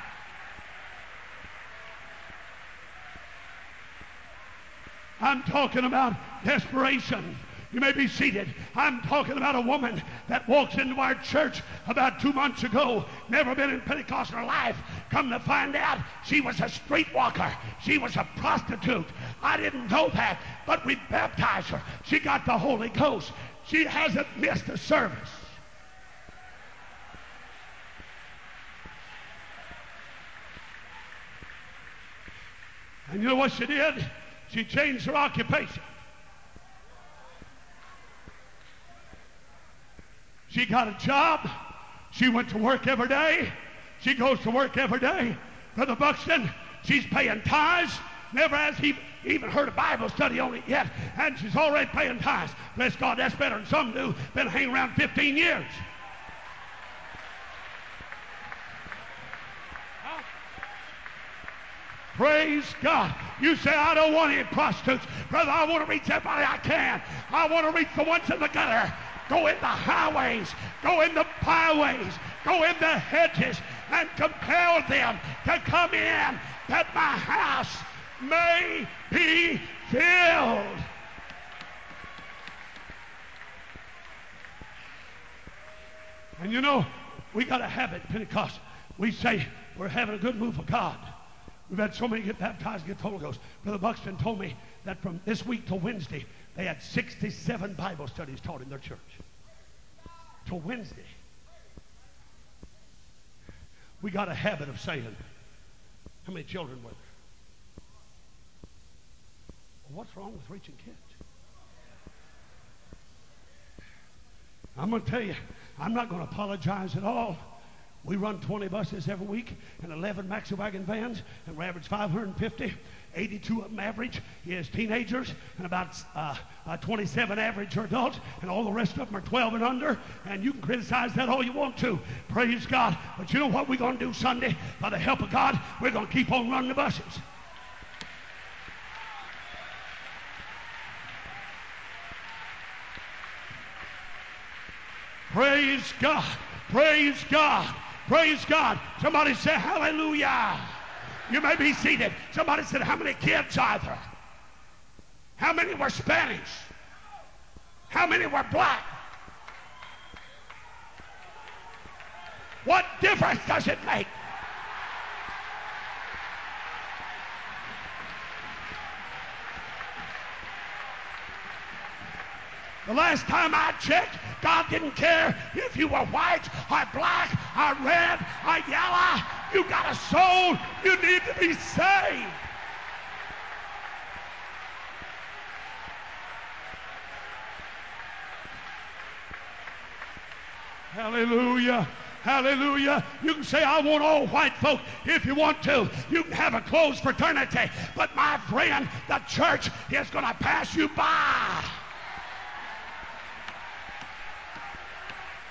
I'm talking about desperation. You may be seated. I'm talking about a woman that walks into our church about two months ago, never been in Pentecost in her life. Come to find out, she was a streetwalker. She was a prostitute. I didn't know that, but we baptized her. She got the Holy Ghost. She hasn't missed a service. And you know what she did? She changed her occupation. She got a job. She went to work every day. She goes to work every day. Brother Buxton, she's paying tithes. Never has he even heard a Bible study on it yet. And she's already paying tithes. Bless God, that's better than some do. Been hanging around 15 years. Praise God. You say, I don't want any prostitutes. Brother, I want to reach everybody I can. I want to reach the ones in the gutter. Go in the highways. Go in the byways. Go in the hedges and compel them to come in that my house may be filled. And you know, we got a habit, Pentecost. We say we're having a good move of God. We've had so many get baptized, get the Holy Ghost. Brother Buxton told me that from this week till Wednesday, they had 67 Bible studies taught in their church. Till Wednesday. We got a habit of saying, how many children were there? Well, what's wrong with reaching kids? I'm going to tell you, I'm not going to apologize at all. We run 20 buses every week and 11 maxi wagon vans, and we average 550. 82 of them average is teenagers, and about uh, uh, 27 average are adults, and all the rest of them are 12 and under. And you can criticize that all you want to. Praise God. But you know what we're going to do Sunday? By the help of God, we're going to keep on running the buses. Praise God. Praise God. Praise God. Somebody say hallelujah. You may be seated. Somebody said, How many kids are there? How many were Spanish? How many were black? What difference does it make? The last time I checked, God didn't care if you were white or black or red or yellow. You got a soul. You need to be saved. Hallelujah. Hallelujah. You can say, I want all white folk if you want to. You can have a closed fraternity. But my friend, the church is going to pass you by.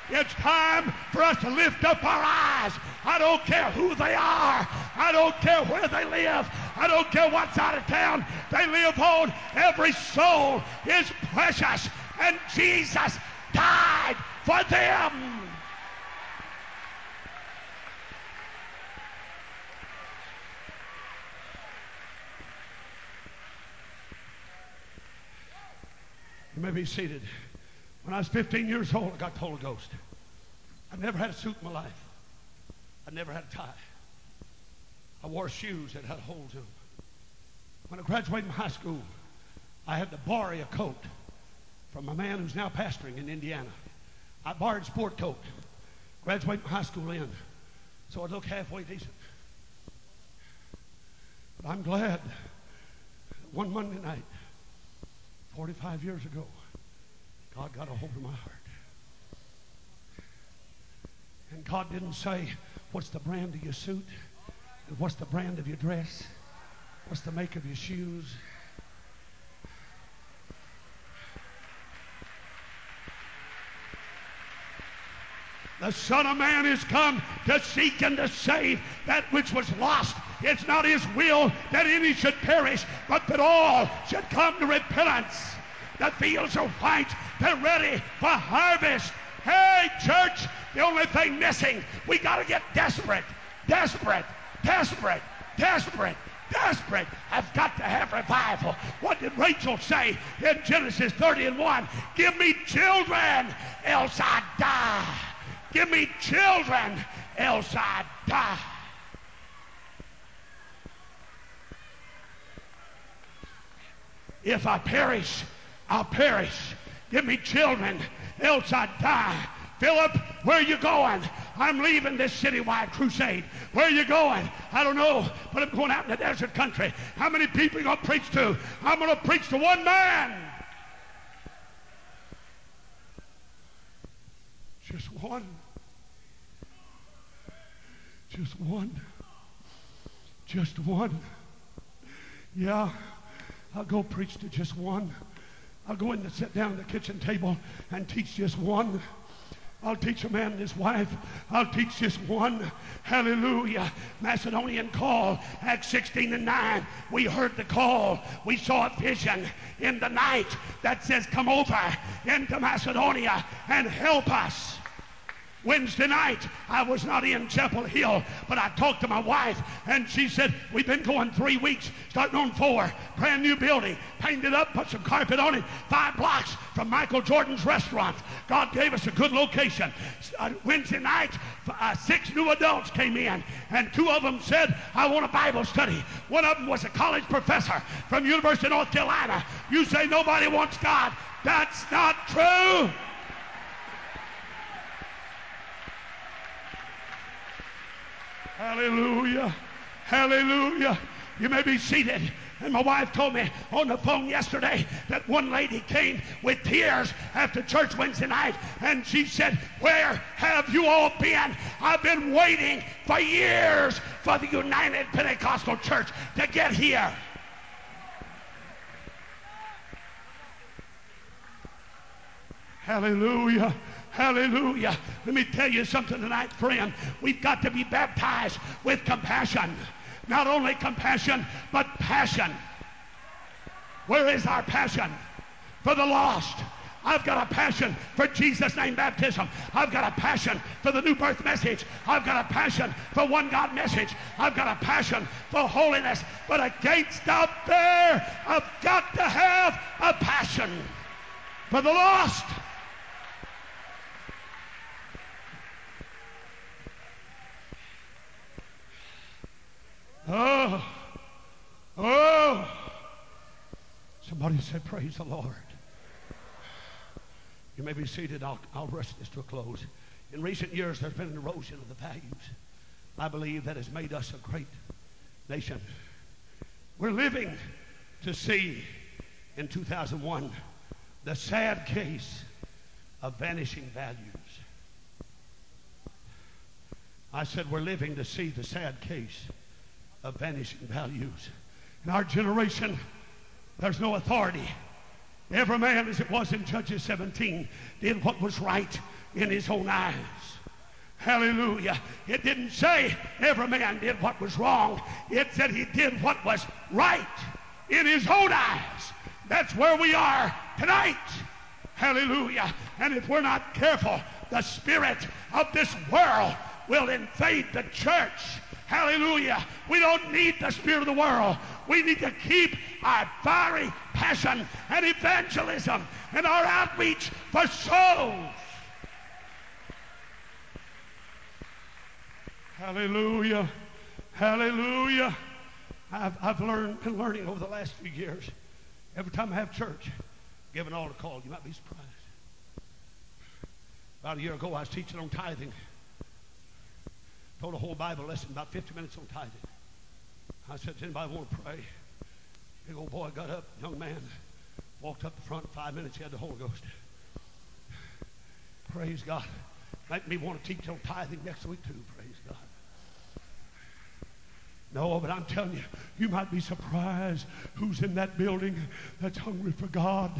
It's time for us to lift up our eyes. I don't care who they are. I don't care where they live. I don't care what side of town they live on. Every soul is precious. And Jesus died for them. You may be seated. When I was 15 years old, I got the Holy Ghost. I never had a suit in my life. I never had a tie. I wore shoes that had holes in them. When I graduated from high school, I had to borrow a coat from a man who's now pastoring in Indiana. I borrowed a sport coat. Graduated from high school in. So I look halfway decent. But I'm glad one Monday night, 45 years ago, God got a hold of my heart. And God didn't say, What's the brand of your suit? What's the brand of your dress? What's the make of your shoes? The Son of Man is come to seek and to save that which was lost. It's not his will that any should perish, but that all should come to repentance. The fields are white. They're ready for harvest. Hey, church, the only thing missing, we got to get desperate, desperate, desperate, desperate, desperate. I've got to have revival. What did Rachel say in Genesis 30 and 1? Give me children, else I die. Give me children, else I die. If I perish, I'll perish. Give me children, else I die. Philip, where are you going? I'm leaving this citywide crusade. Where are you going? I don't know, but I'm going out in the desert country. How many people are you going to preach to? I'm going to preach to one man. Just one. Just one. Just one. Yeah, I'll go preach to just one. I'll go in and sit down at the kitchen table and teach just one. I'll teach a man and his wife. I'll teach just one. Hallelujah. Macedonian call, Acts 16 and 9. We heard the call. We saw a vision in the night that says, Come over into Macedonia and help us. Wednesday night, I was not in Chapel Hill, but I talked to my wife, and she said, We've been going three weeks, starting on four. Brand new building, painted up, put some carpet on it, five blocks from Michael Jordan's restaurant. God gave us a good location. Uh, Wednesday night, uh, six new adults came in, and two of them said, I want a Bible study. One of them was a college professor from University of North Carolina. You say nobody wants God. That's not true. Hallelujah. Hallelujah. You may be seated. And my wife told me on the phone yesterday that one lady came with tears after church Wednesday night and she said, Where have you all been? I've been waiting for years for the United Pentecostal Church to get here. Hallelujah. Hallelujah. Let me tell you something tonight, friend. We've got to be baptized with compassion. Not only compassion, but passion. Where is our passion? For the lost. I've got a passion for Jesus' name baptism. I've got a passion for the new birth message. I've got a passion for one God message. I've got a passion for holiness. But against out there, I've got to have a passion for the lost. Oh, oh. Somebody said, Praise the Lord. You may be seated. I'll, I'll rush this to a close. In recent years, there's been an erosion of the values. I believe that has made us a great nation. We're living to see in 2001 the sad case of vanishing values. I said, We're living to see the sad case of vanishing values. In our generation, there's no authority. Every man, as it was in Judges 17, did what was right in his own eyes. Hallelujah. It didn't say every man did what was wrong. It said he did what was right in his own eyes. That's where we are tonight. Hallelujah. And if we're not careful, the spirit of this world will invade the church Hallelujah. We don't need the spirit of the world. We need to keep our fiery passion and evangelism and our outreach for souls. Hallelujah. Hallelujah. I've, I've learned, been learning over the last few years. Every time I have church, give an altar call. You might be surprised. About a year ago, I was teaching on tithing. Told a whole Bible lesson, about 50 minutes on tithing. I said, Does anybody want to pray? Big old boy got up, young man, walked up the front, five minutes, he had the Holy Ghost. Praise God. Make me want to teach on tithing next week too, praise God. No, but I'm telling you, you might be surprised who's in that building that's hungry for God.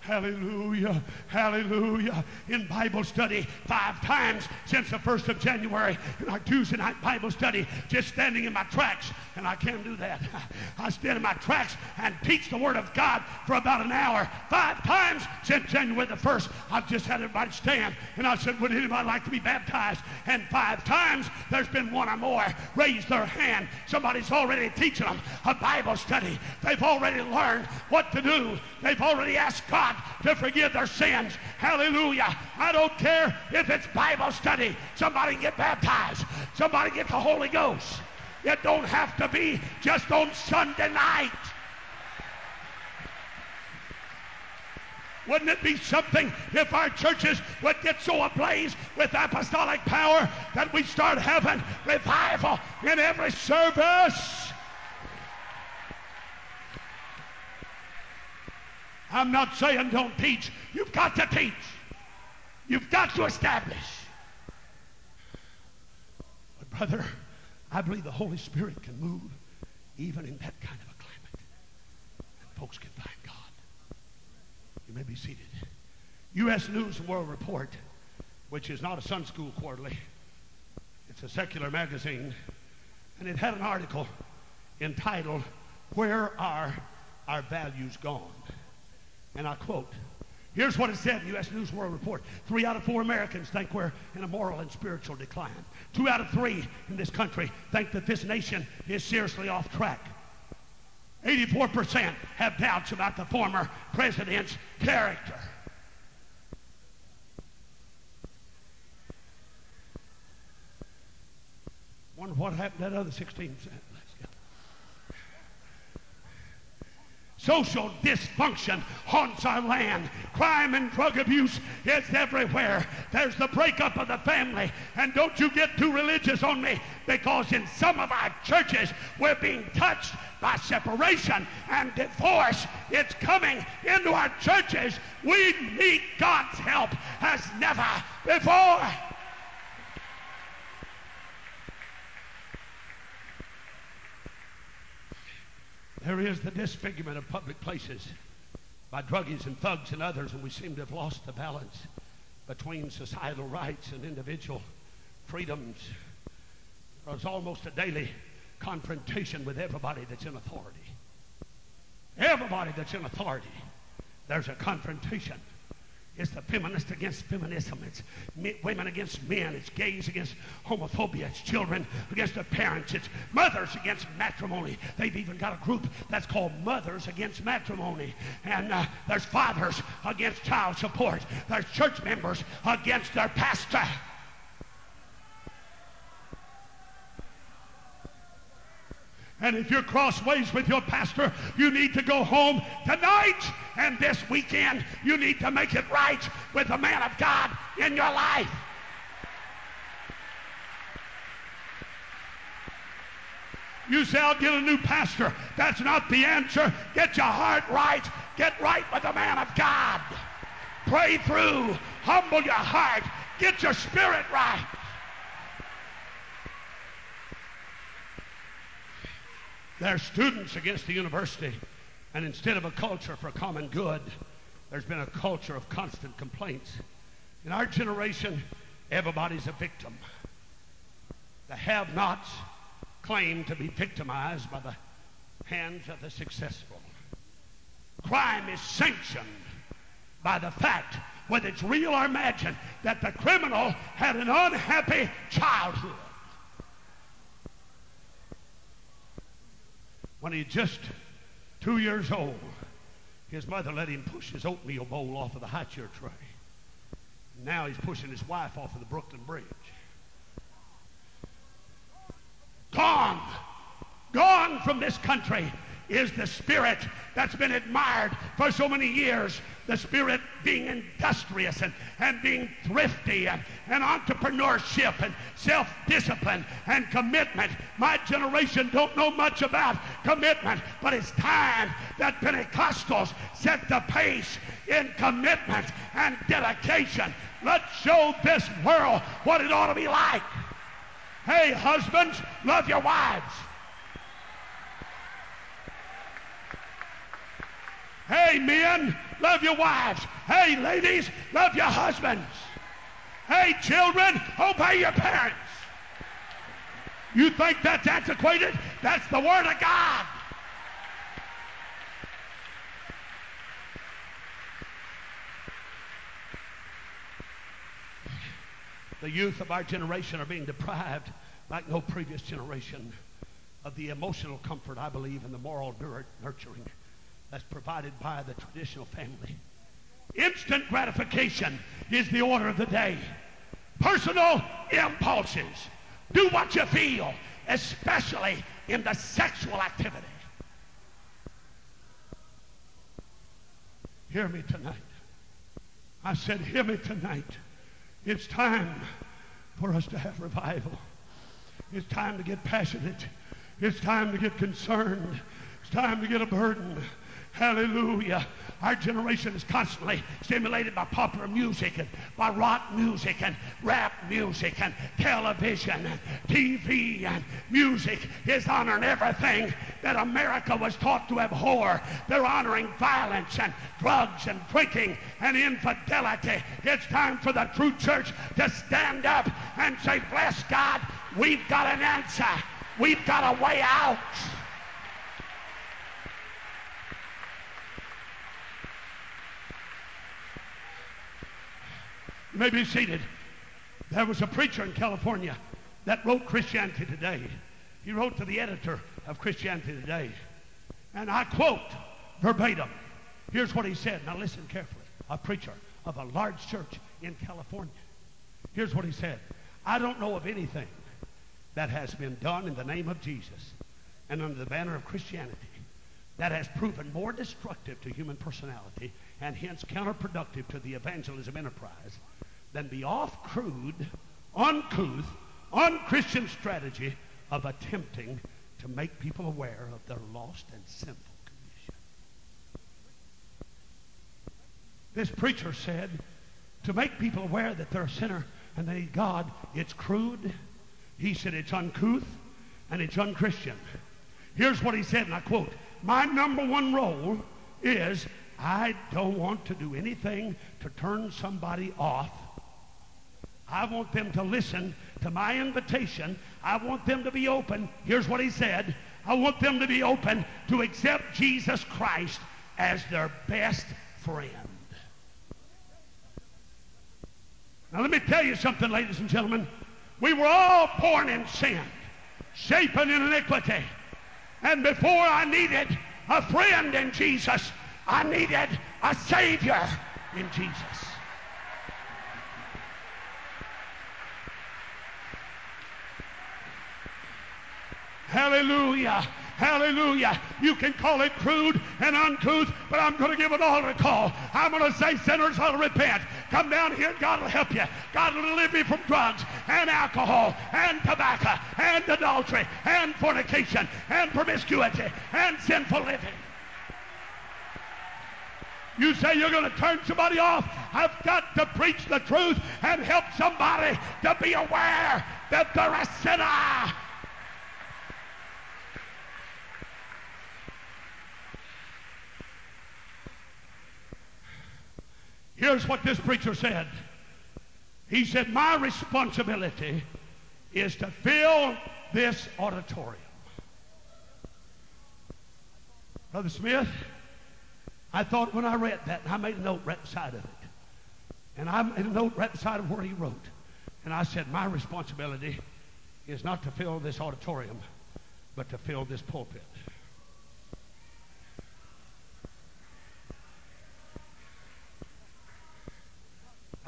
Hallelujah. Hallelujah. In Bible study, five times since the 1st of January, in our Tuesday night Bible study, just standing in my tracks. And I can't do that. I stand in my tracks and teach the Word of God for about an hour. Five times since January the 1st, I've just had everybody stand. And I said, Would anybody like to be baptized? And five times there's been one or more raise their hand. So Somebody's already teaching them a Bible study. They've already learned what to do. They've already asked God to forgive their sins. Hallelujah. I don't care if it's Bible study. Somebody get baptized. Somebody get the Holy Ghost. It don't have to be just on Sunday night. Wouldn't it be something if our churches would get so ablaze with apostolic power that we start having revival in every service? I'm not saying don't teach. You've got to teach. You've got to establish. But, brother, I believe the Holy Spirit can move even in that kind of a climate. And folks can. You may be seated. U.S. News and World Report, which is not a Sun School quarterly, it's a secular magazine, and it had an article entitled, Where Are Our Values Gone? And I quote, Here's what it said, U.S. News World Report. Three out of four Americans think we're in a moral and spiritual decline. Two out of three in this country think that this nation is seriously off track. 84% have doubts about the former president's character. Wonder what happened to that other 16%. Social dysfunction haunts our land. Crime and drug abuse is everywhere. There's the breakup of the family. And don't you get too religious on me because in some of our churches we're being touched by separation and divorce. It's coming into our churches. We need God's help as never before. There is the disfigurement of public places by druggies and thugs and others, and we seem to have lost the balance between societal rights and individual freedoms. There's almost a daily confrontation with everybody that's in authority. Everybody that's in authority, there's a confrontation. It's the feminist against feminism. It's women against men. It's gays against homophobia. It's children against their parents. It's mothers against matrimony. They've even got a group that's called Mothers Against Matrimony. And uh, there's fathers against child support. There's church members against their pastor. And if you're crossways with your pastor, you need to go home tonight and this weekend. You need to make it right with the man of God in your life. You say, I'll get a new pastor. That's not the answer. Get your heart right. Get right with the man of God. Pray through. Humble your heart. Get your spirit right. They're students against the university. And instead of a culture for common good, there's been a culture of constant complaints. In our generation, everybody's a victim. The have nots claim to be victimized by the hands of the successful. Crime is sanctioned by the fact, whether it's real or imagined, that the criminal had an unhappy childhood. When he's just two years old, his mother let him push his oatmeal bowl off of the high chair tray. Now he's pushing his wife off of the Brooklyn Bridge. Gone, gone from this country is the spirit that's been admired for so many years. The spirit being industrious and, and being thrifty and, and entrepreneurship and self-discipline and commitment. My generation don't know much about commitment, but it's time that Pentecostals set the pace in commitment and dedication. Let's show this world what it ought to be like. Hey, husbands, love your wives. Hey, men, love your wives. Hey, ladies, love your husbands. Hey, children, obey your parents. You think that's antiquated? That's the Word of God. The youth of our generation are being deprived like no previous generation of the emotional comfort, I believe, and the moral nurturing that's provided by the traditional family. Instant gratification is the order of the day. Personal impulses. Do what you feel, especially in the sexual activity. Hear me tonight. I said, Hear me tonight. It's time for us to have revival. It's time to get passionate. It's time to get concerned. It's time to get a burden. Hallelujah. Our generation is constantly stimulated by popular music and by rock music and rap music and television and TV and music is honoring everything that America was taught to abhor. They're honoring violence and drugs and drinking and infidelity. It's time for the true church to stand up and say, bless God, we've got an answer. We've got a way out. You may be seated. There was a preacher in California that wrote Christianity Today. He wrote to the editor of Christianity Today. And I quote verbatim. Here's what he said. Now listen carefully. A preacher of a large church in California. Here's what he said. I don't know of anything that has been done in the name of Jesus and under the banner of Christianity that has proven more destructive to human personality and hence counterproductive to the evangelism enterprise than the off crude, uncouth, unchristian strategy of attempting to make people aware of their lost and sinful condition. This preacher said to make people aware that they're a sinner and they need God, it's crude. He said it's uncouth and it's unchristian. Here's what he said, and I quote My number one role is I don't want to do anything to turn somebody off I want them to listen to my invitation. I want them to be open. Here's what he said. I want them to be open to accept Jesus Christ as their best friend. Now let me tell you something, ladies and gentlemen. We were all born in sin, shapen in iniquity. And before I needed a friend in Jesus, I needed a Savior in Jesus. Hallelujah. Hallelujah. You can call it crude and uncouth, but I'm going to give it all a call. I'm going to say sinners will repent. Come down here and God will help you. God will deliver you from drugs and alcohol and tobacco and adultery and fornication and promiscuity and sinful living. You say you're going to turn somebody off. I've got to preach the truth and help somebody to be aware that they're a sinner. Here's what this preacher said. He said, My responsibility is to fill this auditorium. Brother Smith, I thought when I read that, I made a note right beside of it. And I made a note right beside of where he wrote. And I said, My responsibility is not to fill this auditorium, but to fill this pulpit.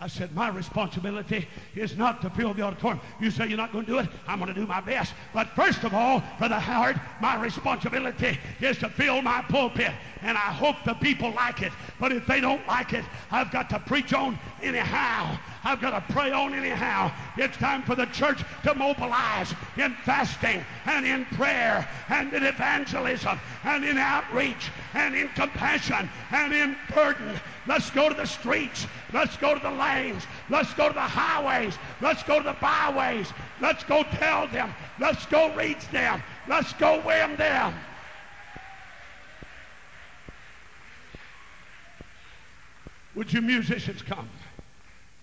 I said, my responsibility is not to fill the auditorium. You say you're not going to do it? I'm going to do my best. But first of all, Brother Howard, my responsibility is to fill my pulpit. And I hope the people like it. But if they don't like it, I've got to preach on anyhow. I've got to pray on anyhow. It's time for the church to mobilize in fasting and in prayer and in evangelism and in outreach and in compassion and in burden. Let's go to the streets. Let's go to the lanes. Let's go to the highways. Let's go to the byways. Let's go tell them. Let's go reach them. Let's go win them. Would you musicians come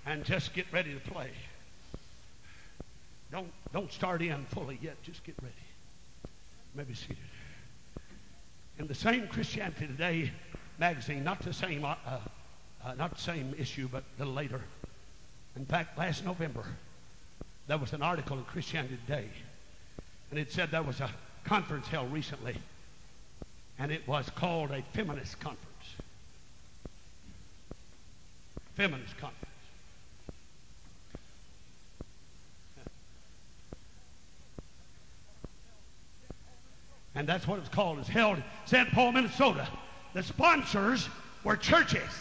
and just get ready to play? Don't don't start in fully yet. Just get ready. Maybe seated. In the same Christianity Today magazine, not the same uh, uh, not the same issue, but a little later. In fact, last November, there was an article in Christianity Today, and it said there was a conference held recently, and it was called a feminist conference. Feminist conference. And that's what it's called. It's held in St. Paul, Minnesota. The sponsors were churches.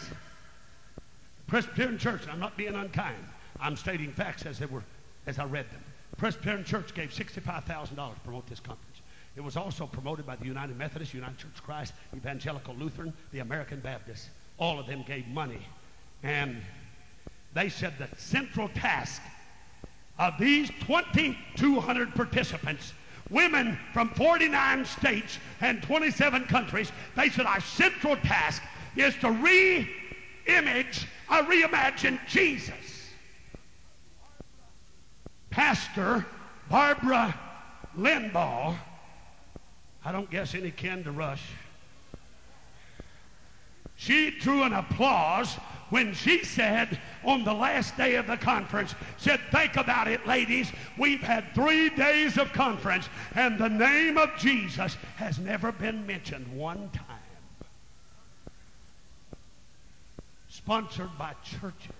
Presbyterian Church, I'm not being unkind. I'm stating facts as they were as I read them. Presbyterian Church gave $65,000 to promote this conference. It was also promoted by the United Methodist, United Church of Christ, Evangelical Lutheran, the American Baptist. All of them gave money. And they said the central task of these 2,200 participants, women from 49 states and 27 countries, they said our central task is to re-image or reimagine Jesus. Pastor Barbara Limbaugh, I don't guess any kin to Rush. She drew an applause when she said on the last day of the conference, said, think about it, ladies. We've had three days of conference, and the name of Jesus has never been mentioned one time. Sponsored by churches.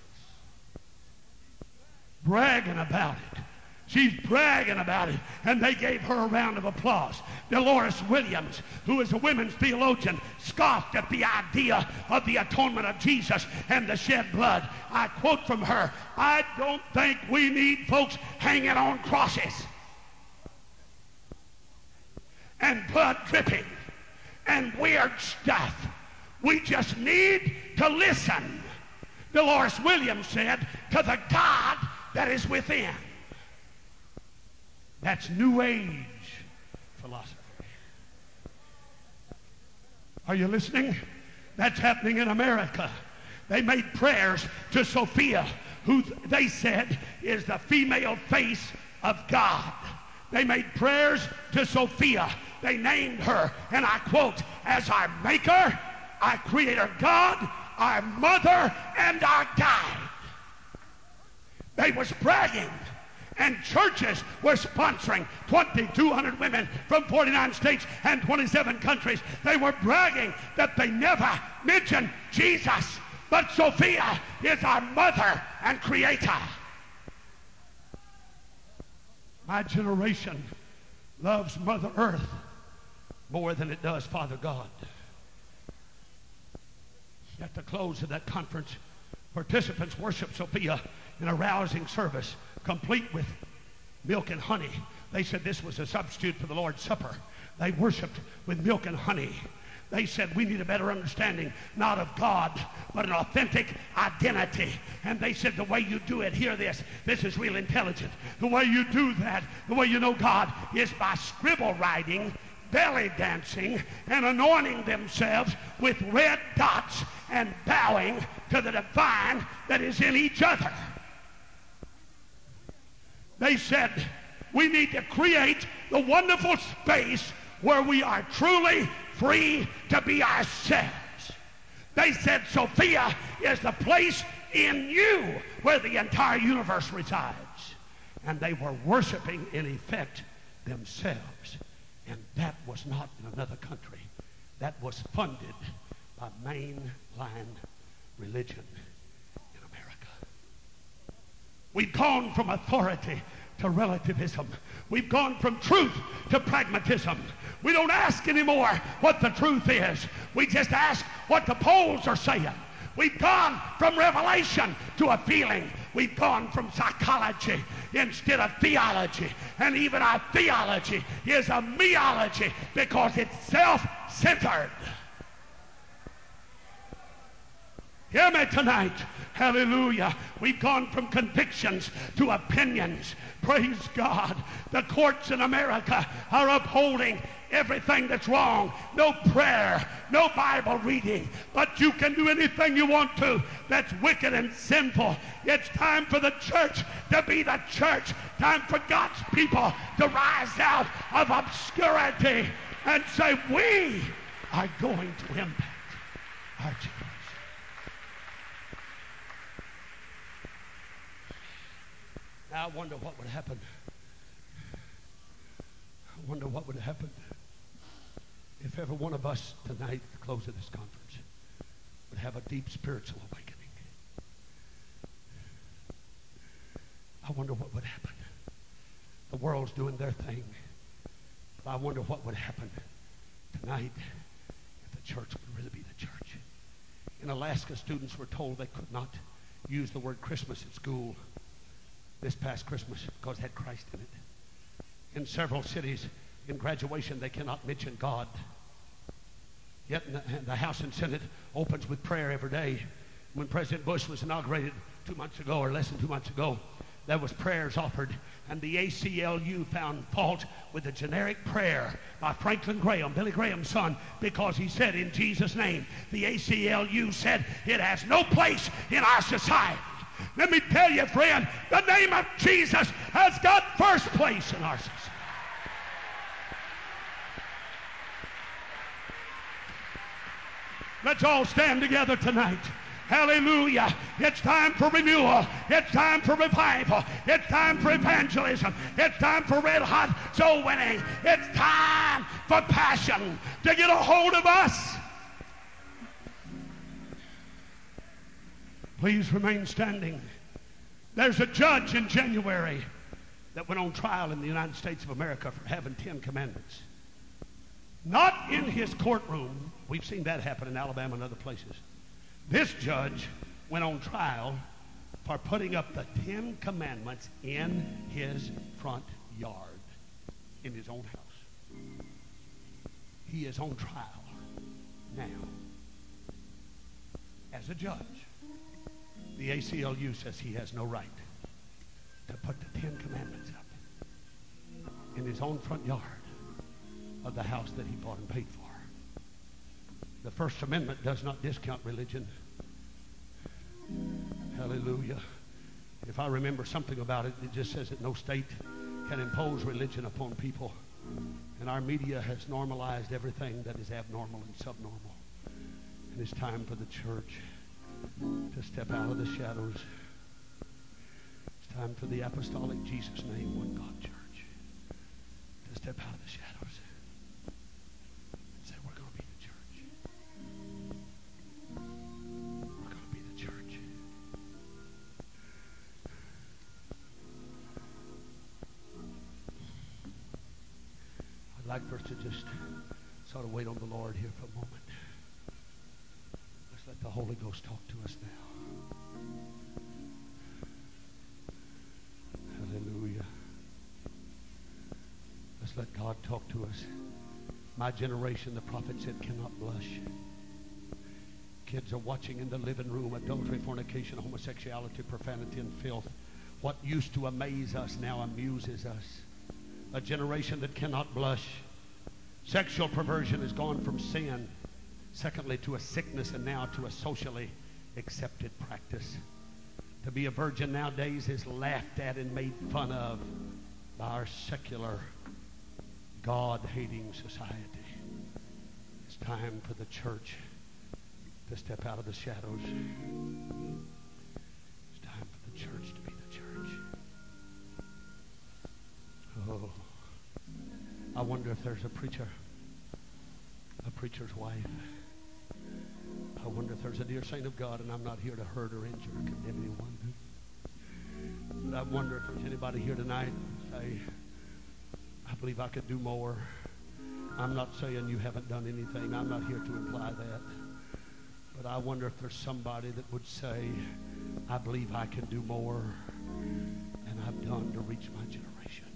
Bragging about it. She's bragging about it, and they gave her a round of applause. Delores Williams, who is a women's theologian, scoffed at the idea of the atonement of Jesus and the shed blood. I quote from her I don't think we need folks hanging on crosses and blood dripping and weird stuff. We just need to listen, Delores Williams said, to the God that is within. That's New Age philosophy. Are you listening? That's happening in America. They made prayers to Sophia, who they said is the female face of God. They made prayers to Sophia. They named her, and I quote, as our maker, our creator God, our mother, and our guide. They was bragging and churches were sponsoring 2,200 women from 49 states and 27 countries. They were bragging that they never mentioned Jesus, but Sophia is our mother and creator. My generation loves Mother Earth more than it does Father God. At the close of that conference, participants worshiped Sophia in a rousing service complete with milk and honey. They said this was a substitute for the Lord's Supper. They worshiped with milk and honey. They said we need a better understanding, not of God, but an authentic identity. And they said the way you do it, hear this, this is real intelligent. The way you do that, the way you know God, is by scribble writing, belly dancing, and anointing themselves with red dots and bowing to the divine that is in each other. They said, we need to create the wonderful space where we are truly free to be ourselves. They said Sophia is the place in you where the entire universe resides. And they were worshiping, in effect, themselves. And that was not in another country. That was funded by mainline religion We've gone from authority to relativism. We've gone from truth to pragmatism. We don't ask anymore what the truth is. We just ask what the polls are saying. We've gone from revelation to a feeling. We've gone from psychology instead of theology. And even our theology is a meology because it's self-centered. Hear me tonight. Hallelujah. We've gone from convictions to opinions. Praise God. The courts in America are upholding everything that's wrong. No prayer, no Bible reading, but you can do anything you want to that's wicked and sinful. It's time for the church to be the church. Time for God's people to rise out of obscurity and say, We are going to impact our generation. I wonder what would happen. I wonder what would happen if every one of us tonight at the close of this conference would have a deep spiritual awakening. I wonder what would happen. The world's doing their thing, but I wonder what would happen tonight if the church would really be the church. In Alaska, students were told they could not use the word Christmas at school this past Christmas because it had Christ in it. In several cities, in graduation, they cannot mention God. Yet the, the, House and Senate opens with prayer every day. When President Bush was inaugurated two months ago, or less than two months ago, there was prayers offered, and the ACLU found fault with a generic prayer by Franklin Graham, Billy Graham's son, because he said in Jesus' name, the ACLU said it has no place in our society. Let me tell you, friend, the name of Jesus has got first place in our society. Let's all stand together tonight. Hallelujah. It's time for renewal. It's time for revival. It's time for evangelism. It's time for red hot soul winning. It's time for passion to get a hold of us. Please remain standing. There's a judge in January that went on trial in the United States of America for having Ten Commandments. Not in his courtroom. We've seen that happen in Alabama and other places. This judge went on trial for putting up the Ten Commandments in his front yard, in his own house. He is on trial now as a judge. The ACLU says he has no right to put the Ten Commandments up in his own front yard of the house that he bought and paid for. The First Amendment does not discount religion. Hallelujah. If I remember something about it, it just says that no state can impose religion upon people. And our media has normalized everything that is abnormal and subnormal. And it's time for the church to step out of the shadows. It's time for the apostolic Jesus name, one God church, to step out of the shadows and say, We're going to be the church. We're going to be the church. I'd like for us to just sort of wait on the Lord here for a moment. Let's let the Holy Ghost talk to us now. Hallelujah. Let's let God talk to us. My generation, the prophet said, cannot blush. Kids are watching in the living room adultery, fornication, homosexuality, profanity, and filth. What used to amaze us now amuses us. A generation that cannot blush. Sexual perversion has gone from sin, secondly, to a sickness, and now to a socially accepted practice. To be a virgin nowadays is laughed at and made fun of by our secular, God hating society. It's time for the church to step out of the shadows. It's time for the church to be the church. Oh, I wonder if there's a preacher, a preacher's wife. Wonder if there's a dear saint of God, and I'm not here to hurt or injure or condemn anyone. But I wonder if there's anybody here tonight say, I believe I could do more. I'm not saying you haven't done anything. I'm not here to imply that. But I wonder if there's somebody that would say, I believe I can do more than I've done to reach my generation.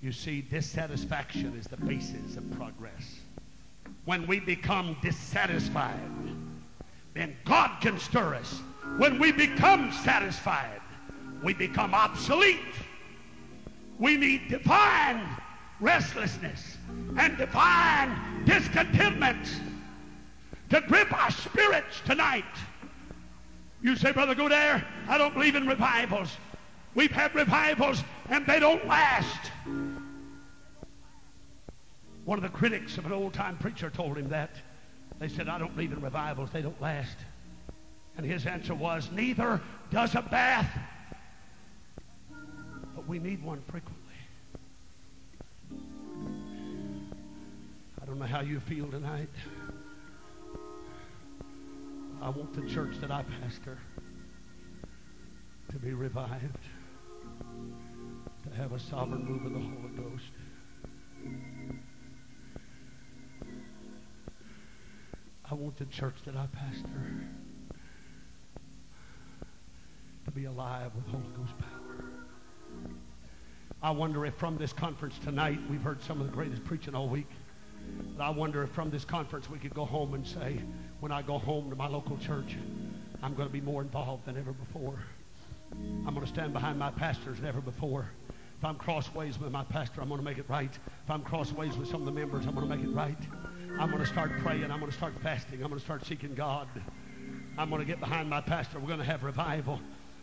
You see, dissatisfaction is the basis of progress. When we become dissatisfied, then God can stir us. When we become satisfied, we become obsolete. We need divine restlessness and divine discontentment to grip our spirits tonight. You say, Brother Godair, I don't believe in revivals. We've had revivals and they don't last. One of the critics of an old time preacher told him that. They said, I don't believe in revivals, they don't last. And his answer was, Neither does a bath. But we need one frequently. I don't know how you feel tonight. I want the church that I pastor to be revived, to have a sovereign move of the Holy Ghost. I want the church that I pastor to be alive with Holy Ghost power. I wonder if from this conference tonight, we've heard some of the greatest preaching all week. But I wonder if from this conference we could go home and say, when I go home to my local church, I'm going to be more involved than ever before. I'm going to stand behind my pastors than ever before. If I'm crossways with my pastor, I'm going to make it right. If I'm crossways with some of the members, I'm going to make it right. I'm going to start praying. I'm going to start fasting. I'm going to start seeking God. I'm going to get behind my pastor. We're going to have revival.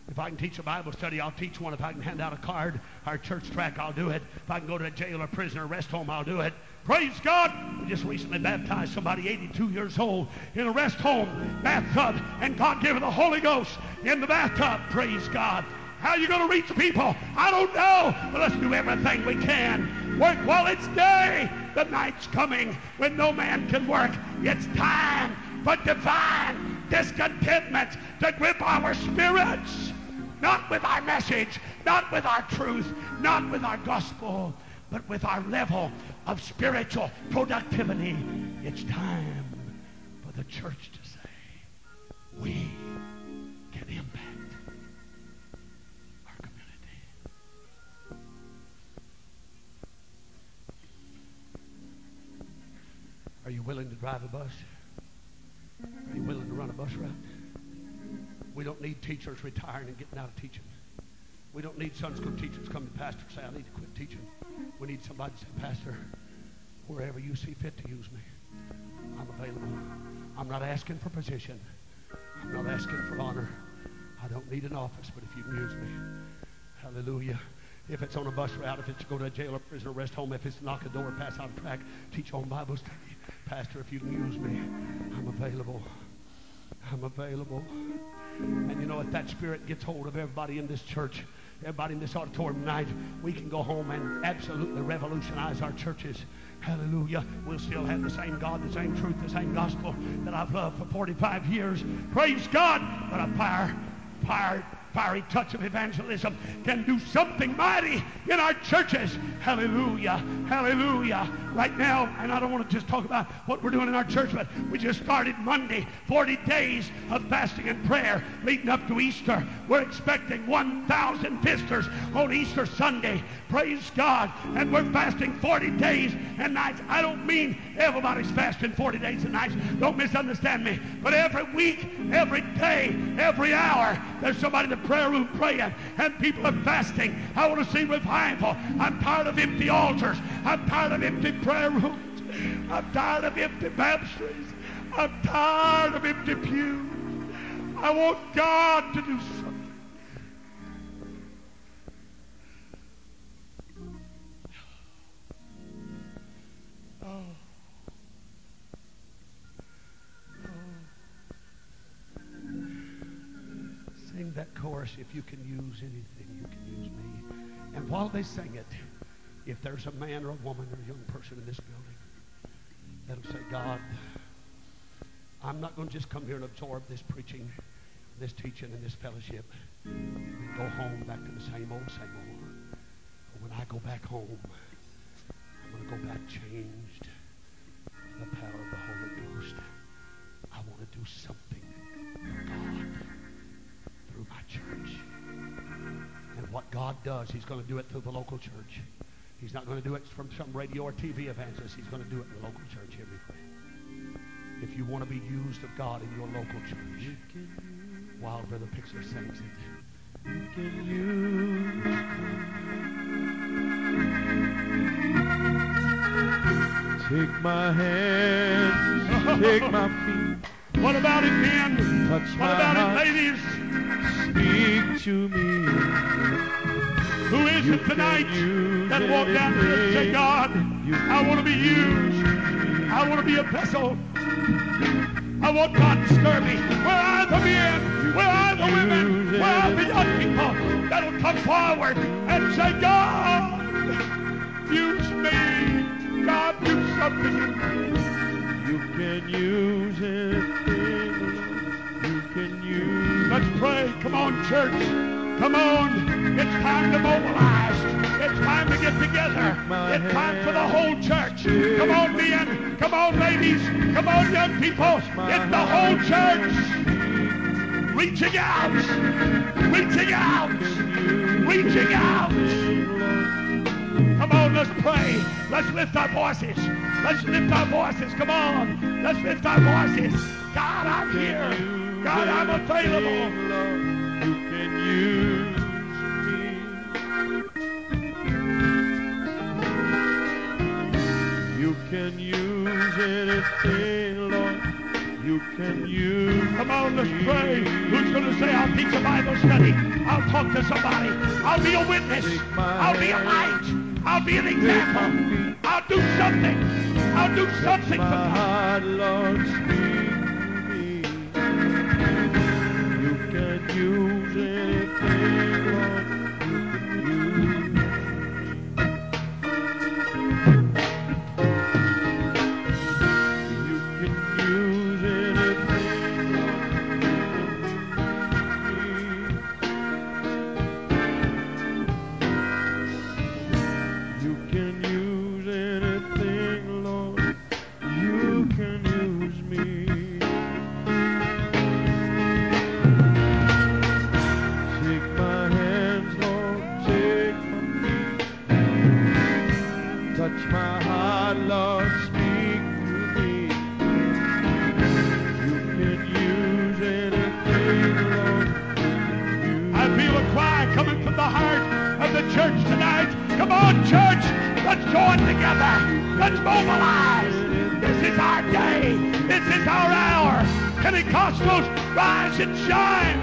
If I can teach a Bible study, I'll teach one. If I can hand out a card, our church track, I'll do it. If I can go to a jail or prison or rest home, I'll do it. Praise God. We just recently baptized somebody 82 years old in a rest home bathtub, and God gave her the Holy Ghost in the bathtub. Praise God. How are you going to reach people? I don't know, but let's do everything we can. Work while it's day. The night's coming when no man can work. It's time for divine discontentment to grip our spirits. Not with our message, not with our truth, not with our gospel, but with our level of spiritual productivity. It's time for the church to say, we Are you willing to drive a bus? Are you willing to run a bus route? We don't need teachers retiring and getting out of teaching. We don't need Sunday school teachers coming to pastor and say, I need to quit teaching. We need somebody to say, Pastor, wherever you see fit to use me, I'm available. I'm not asking for position. I'm not asking for honor. I don't need an office, but if you can use me, hallelujah. If it's on a bus route, if it's to go to a jail or prison or rest home, if it's knock a door, pass out a track, teach on Bible study, Pastor, if you can use me, I'm available. I'm available. And you know, if that spirit gets hold of everybody in this church, everybody in this auditorium tonight, we can go home and absolutely revolutionize our churches. Hallelujah. We'll still have the same God, the same truth, the same gospel that I've loved for 45 years. Praise God. But a fire, fire, fiery touch of evangelism can do something mighty in our churches. Hallelujah. Hallelujah. Right now, and I don't want to just talk about what we're doing in our church, but we just started Monday, 40 days of fasting and prayer leading up to Easter. We're expecting 1,000 visitors on Easter Sunday. Praise God. And we're fasting 40 days and nights. I don't mean everybody's fasting 40 days and nights. Don't misunderstand me. But every week, every day, every hour, there's somebody the prayer room praying and people are fasting. I want to see revival. I'm tired of empty altars. I'm tired of empty prayer rooms. I'm tired of empty baptistries. I'm tired of empty pews. I want God to do something. That chorus. If you can use anything, you can use me. And while they sing it, if there's a man or a woman or a young person in this building that'll say, God, I'm not going to just come here and absorb this preaching, this teaching, and this fellowship and go home back to the same old, same old. But when I go back home, I'm going to go back changed in the power of the Holy what God does, He's going to do it through the local church. He's not going to do it from some radio or TV evangelist. He's going to do it in the local church everywhere. If you want to be used of God in your local church, while Brother Pixley sings it, You can use. Take my hands, take my feet, what about it, men? touch What about it, ladies? speak to me. Who is You it tonight that walk down here and say. God, I want to be used. I want to be a vessel. I want God to stir me. Where are the men? Where are the women? Where are the young people that'll come forward and say, God, use me. God, do something you. You can use anything, Come on, church. Come on. It's time to mobilize. It's time to get together. It's time for the whole church. Come on, men. Come on, ladies. Come on, young people. It's the whole church. Reaching out. Reaching out. Reaching out. Come on, let's pray. Let's lift our voices. Let's lift our voices. Come on. Let's lift our voices. God, I'm here. God, I'm available. Lord, you can use me. You can use anything, Lord. You can use. Come on, let's pray. Who's going to say, I'll teach a Bible study? I'll talk to somebody. I'll be a witness. I'll be a light. I'll be an example. I'll do something. I'll do something for God. Lord, speak to me. You can use anything, rise and shine.